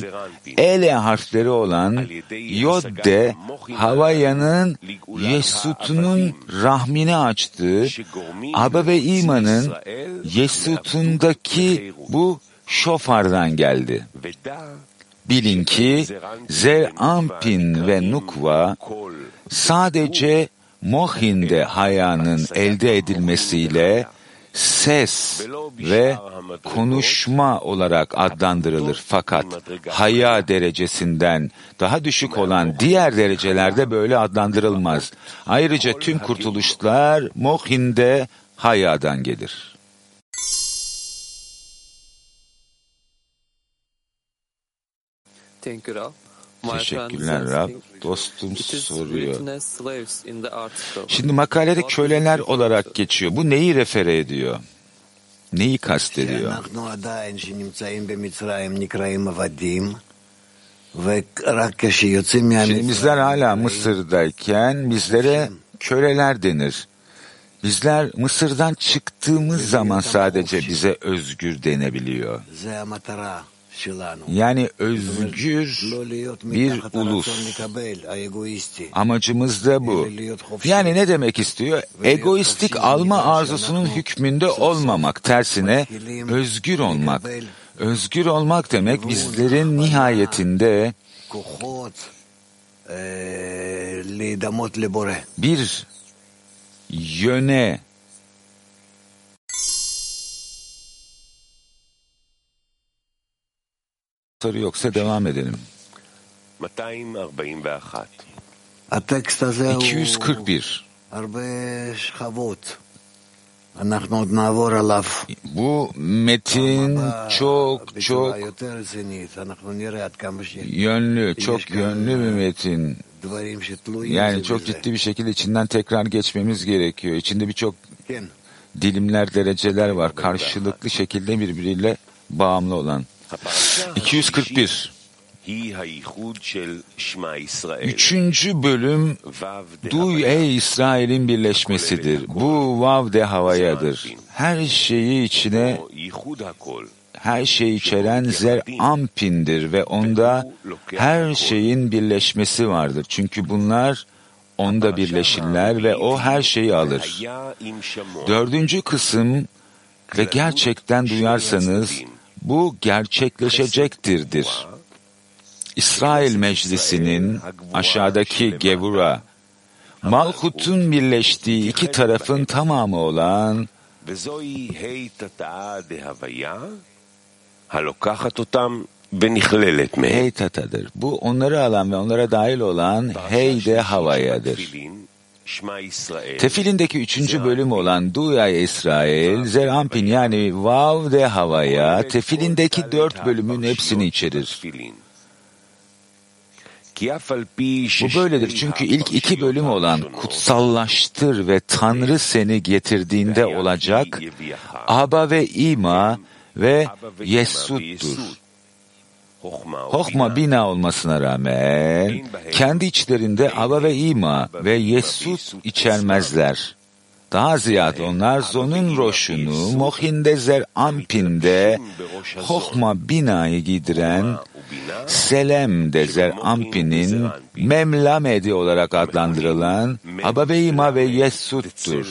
ele harfleri olan Yodde Havaya'nın Yesut'unun rahmini açtığı Aba ve İman'ın Yesut'undaki bu şofardan geldi. Bilin ki Zer Ampin ve Nukva sadece Mohin'de hayanın elde edilmesiyle ses ve konuşma olarak adlandırılır. Fakat haya derecesinden daha düşük olan diğer derecelerde böyle adlandırılmaz. Ayrıca tüm kurtuluşlar Mohin'de hayadan gelir. Teşekkürler Rab. Dostum soruyor. Şimdi makalede köleler olarak geçiyor. Bu neyi refere ediyor? Neyi kastediyor? Şimdi bizler hala Mısır'dayken bizlere köleler denir. Bizler Mısır'dan çıktığımız zaman sadece bize özgür denebiliyor. Yani özgür bir ulus. Amacımız da bu. Yani ne demek istiyor? Egoistik alma arzusunun hükmünde olmamak, tersine özgür olmak. Özgür olmak demek bizlerin nihayetinde bir yöne soru yoksa devam edelim. 241 bu metin çok çok yönlü, çok yönlü bir metin. Yani çok ciddi bir şekilde içinden tekrar geçmemiz gerekiyor. İçinde birçok dilimler, dereceler var. Karşılıklı şekilde birbiriyle bağımlı olan. 241 Üçüncü bölüm Duy ey İsrail'in birleşmesidir. Bu vav de havayadır. Her şeyi içine her şeyi içeren zer ampindir ve onda her şeyin birleşmesi vardır. Çünkü bunlar onda birleşirler ve o her şeyi alır. Dördüncü kısım ve gerçekten duyarsanız bu gerçekleşecektirdir. İsrail Meclisi'nin aşağıdaki Gevura, Malkut'un birleştiği iki tarafın tamamı olan Hey tatadır. Bu onları alan ve onlara dahil olan hey de havayadır. Tefilindeki üçüncü bölüm olan Duya İsrail, Zerampin yani Vav de havaya, tefilindeki dört bölümün hepsini içerir. Bu böyledir. Çünkü ilk iki bölüm olan kutsallaştır ve Tanrı seni getirdiğinde olacak Aba ve İma ve Yesud'dur. Hokma bina. olmasına rağmen kendi içlerinde Aba ve İma ve Yesud içermezler. Daha ziyade onlar zonun roşunu, mohinde zer ampinde, hokma binayı giydiren, selem de zer ampinin memlamedi olarak adlandırılan Aba ve İma ve Yesud'dur.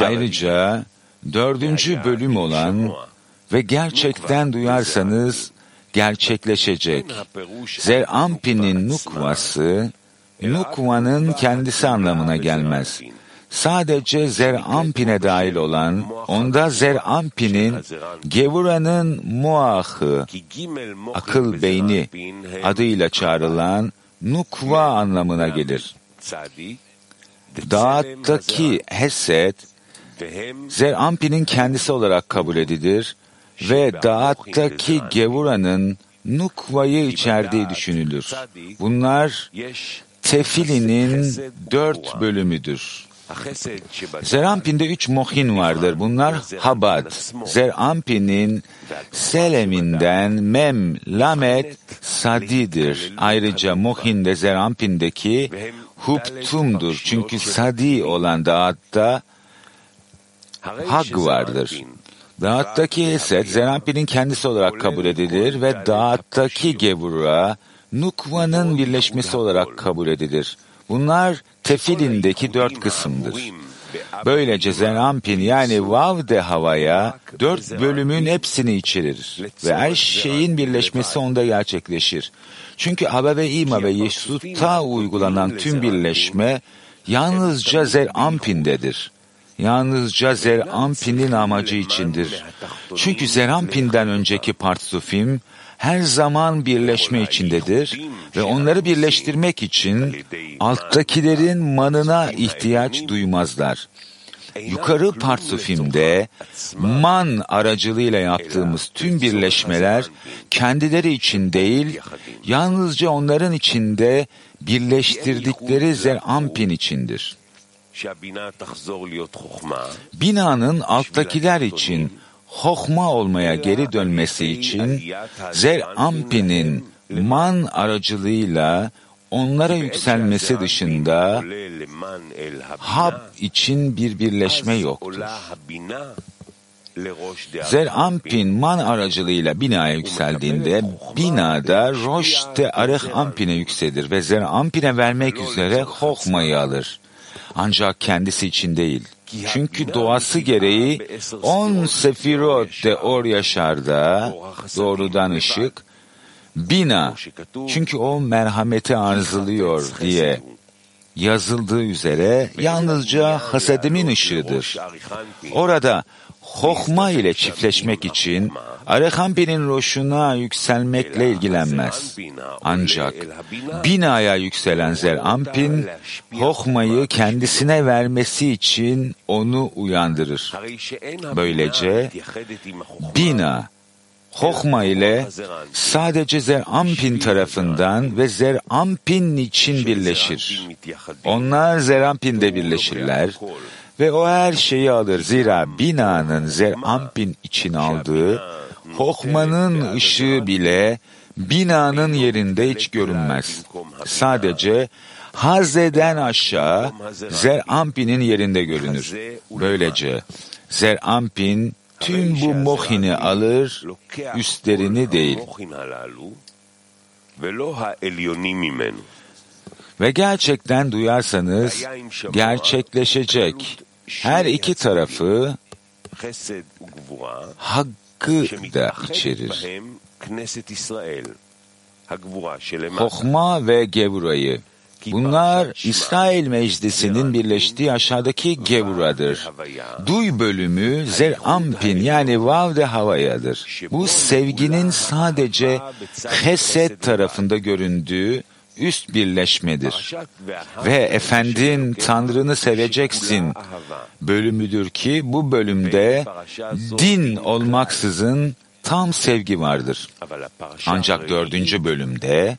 Ayrıca dördüncü bölüm olan ve gerçekten duyarsanız gerçekleşecek. Zerampin'in nukvası, nukvanın kendisi anlamına gelmez. Sadece Zerampin'e dahil olan, onda Zerampin'in Gevura'nın muahı, akıl beyni adıyla çağrılan nukva anlamına gelir. Dağıttaki Hesed, Zerampin'in kendisi olarak kabul edilir ve Dağıttaki Gevura'nın Nukva'yı içerdiği düşünülür. Bunlar Tefili'nin dört bölümüdür. Zerampin'de üç mohin vardır. Bunlar Habad. Zerampin'in Selem'inden Mem, Lamet, Sadi'dir. Ayrıca Mohin'de Zerampin'deki Huptum'dur. Çünkü Sadi olan dağıtta Hag vardır. Dağıttaki Esed, Zerampin'in kendisi olarak kabul edilir ve Dağıttaki Gevura, Nukva'nın birleşmesi olarak kabul edilir. Bunlar tefilindeki dört kısımdır. Böylece Zerampin yani Vav de havaya dört bölümün hepsini içerir ve her şeyin birleşmesi onda gerçekleşir. Çünkü Aba ve İma ve Yesut'a uygulanan tüm birleşme yalnızca Zerampin'dedir yalnızca Zerampin'in amacı içindir. Çünkü Zerampin'den önceki Partsufim her zaman birleşme içindedir ve onları birleştirmek için alttakilerin manına ihtiyaç duymazlar. Yukarı Partsufim'de man aracılığıyla yaptığımız tüm birleşmeler kendileri için değil, yalnızca onların içinde birleştirdikleri Zerampin içindir. Binanın alttakiler için hokma olmaya geri dönmesi için Zer Ampi'nin man aracılığıyla onlara yükselmesi dışında Hab için bir birleşme yoktur. Zer Ampin man aracılığıyla binaya yükseldiğinde binada Roşte Areh Ampin'e yükselir ve Zer Ampin'e vermek üzere Hokma'yı alır ancak kendisi için değil. Çünkü doğası gereği on sefirot de or yaşarda doğrudan ışık, bina çünkü o merhameti arzuluyor diye yazıldığı üzere yalnızca hasedimin ışığıdır. Orada hokma ile çiftleşmek için Arehampi'nin roşuna yükselmekle ilgilenmez. Ancak binaya yükselen Zerampin, Hokma'yı kendisine vermesi için onu uyandırır. Böylece bina, Hokma ile sadece Zerampin tarafından ve Zerampin için birleşir. Onlar Zerampin'de birleşirler ve o her şeyi alır. Zira binanın Zerampin için aldığı Hokmanın ışığı bile binanın yerinde hiç görünmez. Sadece Hazre'den aşağı Zerampin'in yerinde görünür. Böylece Zerampin tüm bu mohini alır, üstlerini değil. Ve gerçekten duyarsanız gerçekleşecek her iki tarafı hakkı da içerir. Hokma ve Gevura'yı Bunlar İsrail Meclisi'nin birleştiği aşağıdaki Gevura'dır. Duy bölümü Zer Ampin yani Vavde Havaya'dır. Bu sevginin sadece Hesed tarafında göründüğü üst birleşmedir. Ve efendin Tanrını seveceksin bölümüdür ki bu bölümde din olmaksızın tam sevgi vardır. Ancak dördüncü bölümde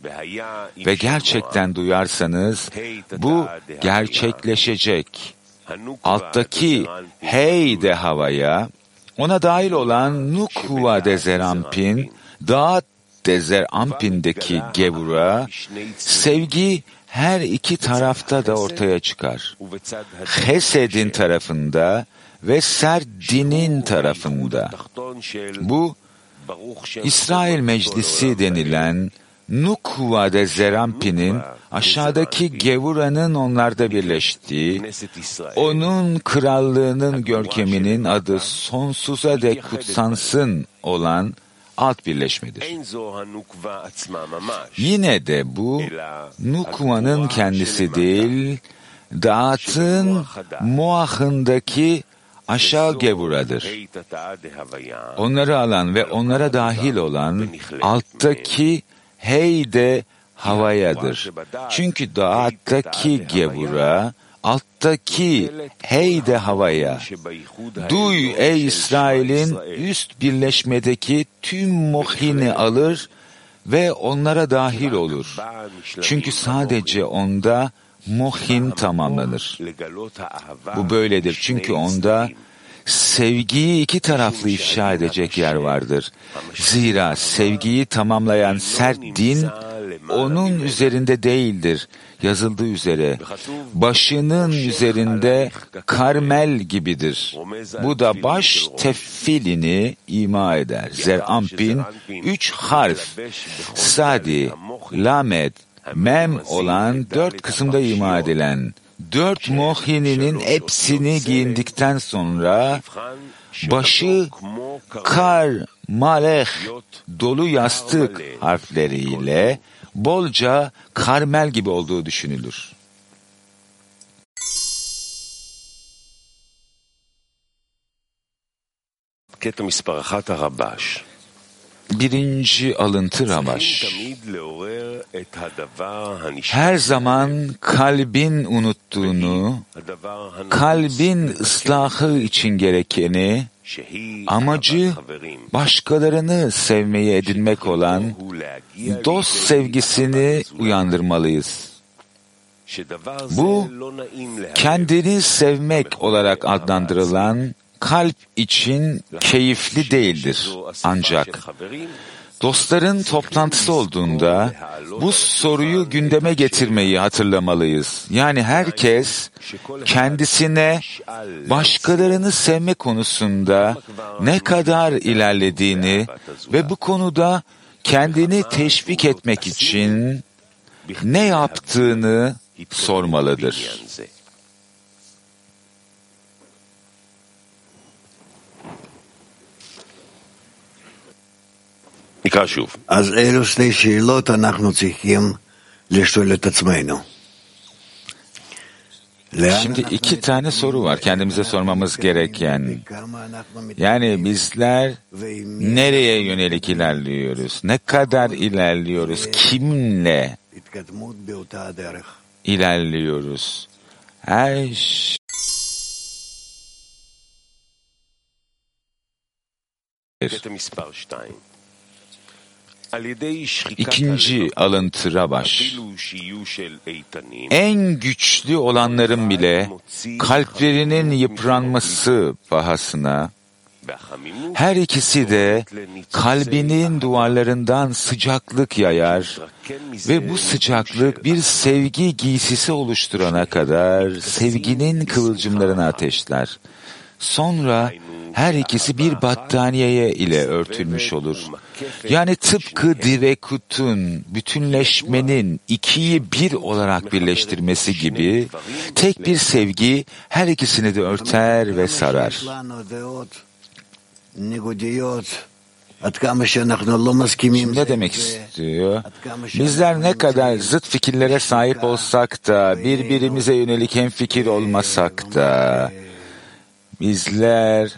ve gerçekten duyarsanız bu gerçekleşecek. Alttaki hey de havaya ona dahil olan Nukva de Zerampin, Dağıt Dezer Ampin'deki gevura, sevgi her iki tarafta da ortaya çıkar. Hesed'in tarafında ve Serdin'in tarafında. Bu İsrail Meclisi denilen Nukva'de Zerampi'nin aşağıdaki Gevura'nın onlarda birleştiği, onun krallığının görkeminin adı sonsuza dek kutsansın olan alt birleşmedir. Yine de bu Nukva'nın kendisi değil, Dağıt'ın muahındaki aşağı gevuradır. Onları alan ve onlara dahil olan alttaki hey de havayadır. Çünkü dağıttaki gevura alttaki hey de havaya. Duy ey İsrail'in üst birleşmedeki tüm mohini alır ve onlara dahil olur. Çünkü sadece onda mohin tamamlanır. Bu böyledir çünkü onda sevgiyi iki taraflı ifşa edecek yer vardır. Zira sevgiyi tamamlayan sert din onun üzerinde değildir. Yazıldığı üzere başının üzerinde karmel gibidir. Bu da baş teffilini ima eder. Zerampin üç harf sadi, lamed, mem olan dört kısımda ima edilen dört mohininin hepsini giyindikten sonra başı kar, maleh, dolu yastık harfleriyle bolca karmel gibi olduğu düşünülür. Birinci alıntı Rabaş. Her zaman kalbin unuttuğunu, kalbin ıslahı için gerekeni, amacı başkalarını sevmeyi edinmek olan dost sevgisini uyandırmalıyız. Bu kendini sevmek olarak adlandırılan kalp için keyifli değildir. Ancak dostların toplantısı olduğunda bu soruyu gündeme getirmeyi hatırlamalıyız. Yani herkes kendisine başkalarını sevme konusunda ne kadar ilerlediğini ve bu konuda kendini teşvik etmek için ne yaptığını sormalıdır. נקרא שוב. אז אלו שתי שאלות אנחנו צריכים לשאול את עצמנו. Şimdi iki tane soru var kendimize sormamız gereken. Yani bizler nereye yönelik ilerliyoruz? Ne kadar ilerliyoruz? Kimle ilerliyoruz? Her İkinci alıntı Rabaş. En güçlü olanların bile kalplerinin yıpranması pahasına her ikisi de kalbinin duvarlarından sıcaklık yayar ve bu sıcaklık bir sevgi giysisi oluşturana kadar sevginin kıvılcımlarını ateşler. Sonra her ikisi bir battaniyeye ile örtülmüş olur. Yani tıpkı Direkut'un bütünleşmenin ikiyi bir olarak birleştirmesi gibi tek bir sevgi her ikisini de örter ve sarar. Şimdi ne demek istiyor? Bizler ne kadar zıt fikirlere sahip olsak da, birbirimize yönelik hem fikir olmasak da, bizler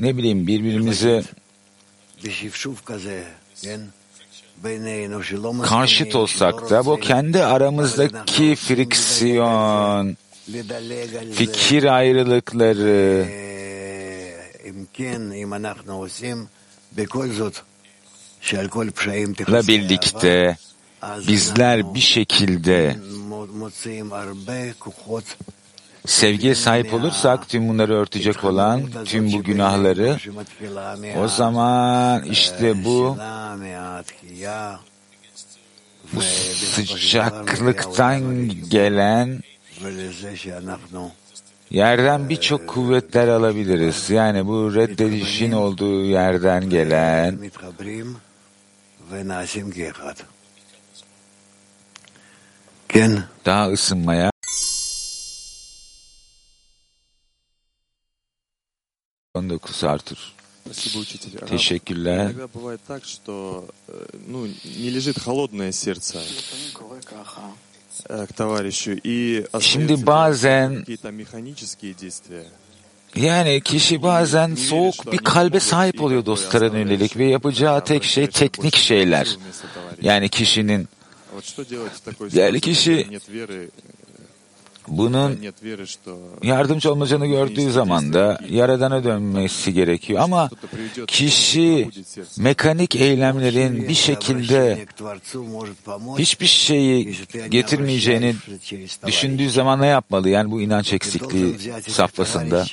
ne bileyim birbirimize karşıt olsak da bu kendi aramızdaki friksiyon, fikir ayrılıkları ile birlikte bizler bir şekilde sevgiye sahip olursak tüm bunları örtecek olan tüm bu günahları o zaman işte bu bu sıcaklıktan gelen yerden birçok kuvvetler alabiliriz. Yani bu reddedişin olduğu yerden gelen daha ısınmaya On dokuz Artur. Teşekkürler. Иногда бывает так, что ну, не лежит холодное сердце к товарищу и Şimdi bazen какие-то механические действия. yani kişi bazen soğuk bir kalbe sahip oluyor dostlarına yönelik ve yapacağı tek şey teknik şeyler. Yani kişinin Вот что делать в такой yani ситуации, kişi когда нет веры, bunun yardımcı olmayacağını gördüğü zaman da Yaradan'a dönmesi gerekiyor. Ama kişi mekanik eylemlerin bir şekilde hiçbir şeyi getirmeyeceğini düşündüğü zaman ne yapmalı? Yani bu inanç eksikliği safhasında.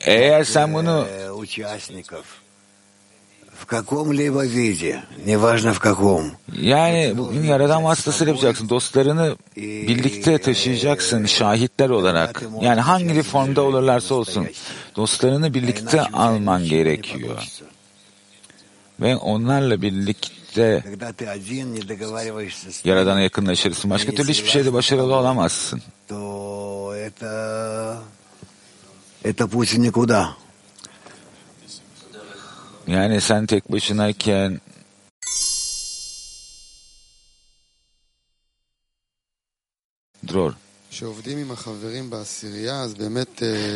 Eğer sen bunu yani bugün Yaradan vasıtasıyla yapacaksın. Dostlarını birlikte taşıyacaksın şahitler olarak. Yani hangi formda olurlarsa olsun. Dostlarını birlikte alman gerekiyor. Ve onlarla birlikte Yaradan'a yakınlaşırsın. Başka türlü hiçbir şeyde başarılı olamazsın. Yani sen tek başınayken Dror.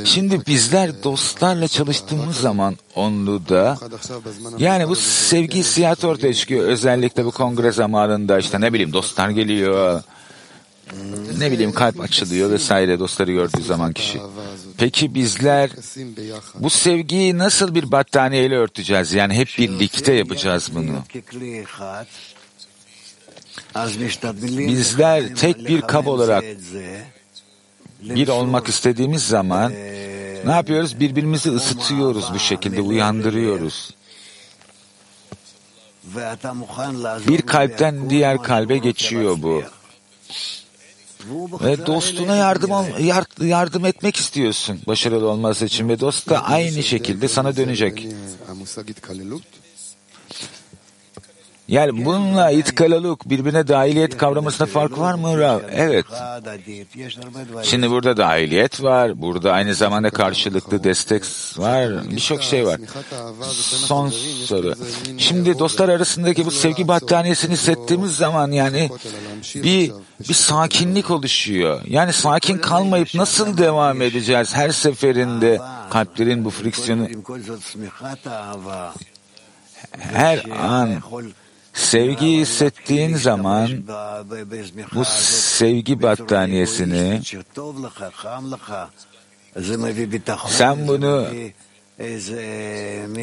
Şimdi bizler dostlarla çalıştığımız zaman onluda yani bu sevgi hissiyatı ortaya çıkıyor. Özellikle bu kongre zamanında işte ne bileyim dostlar geliyor, ne bileyim kalp açılıyor vesaire dostları gördüğü zaman kişi. Peki bizler bu sevgiyi nasıl bir battaniyeyle örteceğiz? Yani hep birlikte yapacağız bunu. Bizler tek bir kab olarak bir olmak istediğimiz zaman ne yapıyoruz? Birbirimizi ısıtıyoruz bu şekilde, uyandırıyoruz. Bir kalpten diğer kalbe geçiyor bu. Ve dostuna yardım yardım etmek istiyorsun başarılı olması için ve dost da aynı şekilde sana dönecek. Yani bununla itkalaluk birbirine dahiliyet kavramasında fark var mı Rav? Evet. Şimdi burada dahiliyet var. Burada aynı zamanda karşılıklı destek var. Birçok şey var. Son soru. Şimdi dostlar arasındaki bu sevgi battaniyesini hissettiğimiz zaman yani bir bir sakinlik oluşuyor. Yani sakin kalmayıp nasıl devam edeceğiz her seferinde kalplerin bu friksiyonu her an Sevgi hissettiğin zaman bu sevgi battaniyesini sen bunu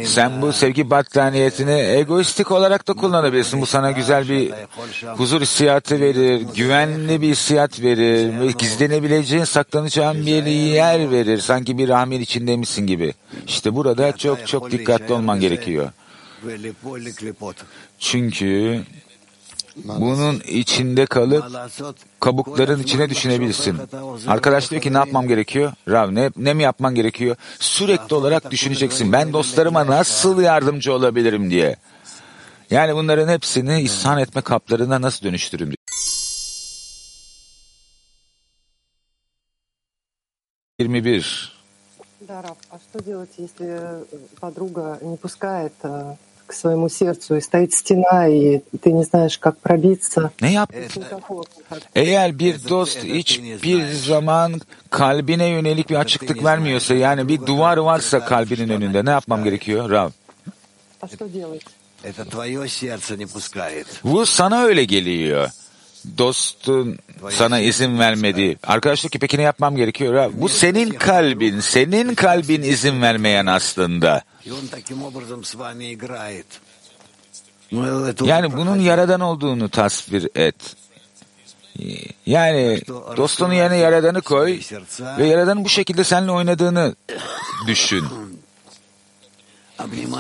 sen bu sevgi battaniyetini egoistik olarak da kullanabilirsin. Bu sana güzel bir huzur hissiyatı verir, güvenli bir hissiyat verir ve gizlenebileceğin, saklanacağın bir yer verir. Sanki bir rahmin içindeymişsin gibi. İşte burada çok çok dikkatli olman gerekiyor. Çünkü bunun içinde kalıp kabukların içine düşünebilirsin. Arkadaş diyor ki ne yapmam gerekiyor? Rav ne, ne mi yapman gerekiyor? Sürekli olarak düşüneceksin. Ben dostlarıma nasıl yardımcı olabilirim diye. Yani bunların hepsini ihsan etme kaplarına nasıl dönüştürürüm diye. 21 Да, Раф, а что делать, если подруга не пускает э, к своему сердцу и стоит стена, и ты не знаешь, как пробиться? Eğer bir dost hiçbir zaman kalbine yönelik bir açıklık vermiyorsa yani bir duvar varsa kalbinin önünde ne yapmam gerekiyor Rav? А что делать? Это твое сердце не пускает. Bu sana öyle geliyor. dostun sana izin vermedi. Arkadaş diyor ki peki yapmam gerekiyor? Bu senin kalbin, senin kalbin izin vermeyen aslında. Yani bunun yaradan olduğunu tasvir et. Yani dostunun yerine yaradanı koy ve yaradanın bu şekilde seninle oynadığını düşün.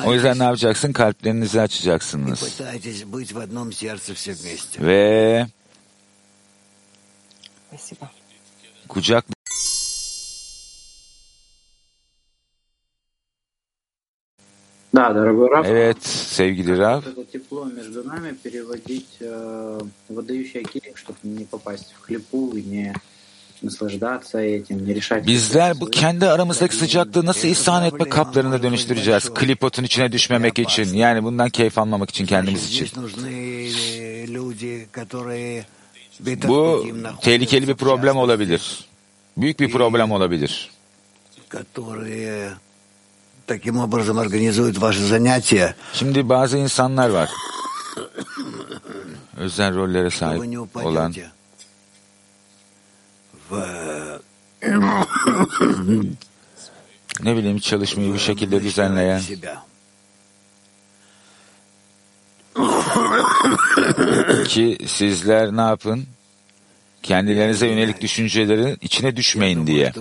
O yüzden ne yapacaksın? Kalplerinizi açacaksınız. Ve Kucak Evet sevgili Rav. Bizler bu kendi aramızdaki sıcaklığı nasıl ihsan etme kaplarına dönüştüreceğiz? Klipotun içine düşmemek için. Yani bundan keyif almamak için kendimiz için. Bu tehlikeli bir problem olabilir. Büyük bir problem olabilir. Şimdi bazı insanlar var. [coughs] Özel rollere sahip olan. [coughs] ne bileyim çalışmayı bir şekilde düzenleyen Ki sizler ne yapın? Kendilerinize yönelik düşüncelerin içine düşmeyin diye.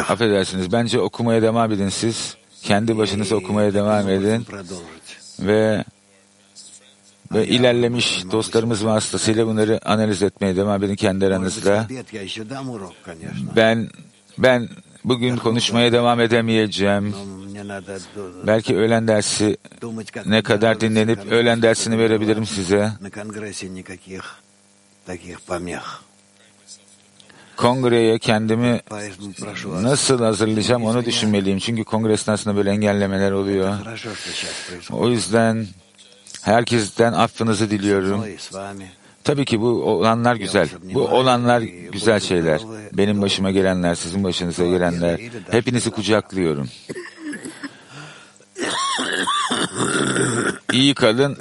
Affedersiniz. Bence okumaya devam edin siz. Kendi başınıza okumaya devam edin. Ve ve ilerlemiş dostlarımız vasıtasıyla bunları analiz etmeye devam edin kendi aranızda. Ben ben Bugün konuşmaya devam edemeyeceğim. Belki öğlen dersi ne kadar dinlenip öğlen dersini verebilirim size. Kongreye kendimi nasıl hazırlayacağım onu düşünmeliyim. Çünkü kongre esnasında böyle engellemeler oluyor. O yüzden herkesten affınızı diliyorum. Tabii ki bu olanlar güzel. Bu olanlar güzel şeyler. Benim başıma gelenler, sizin başınıza gelenler. Hepinizi kucaklıyorum. İyi kalın,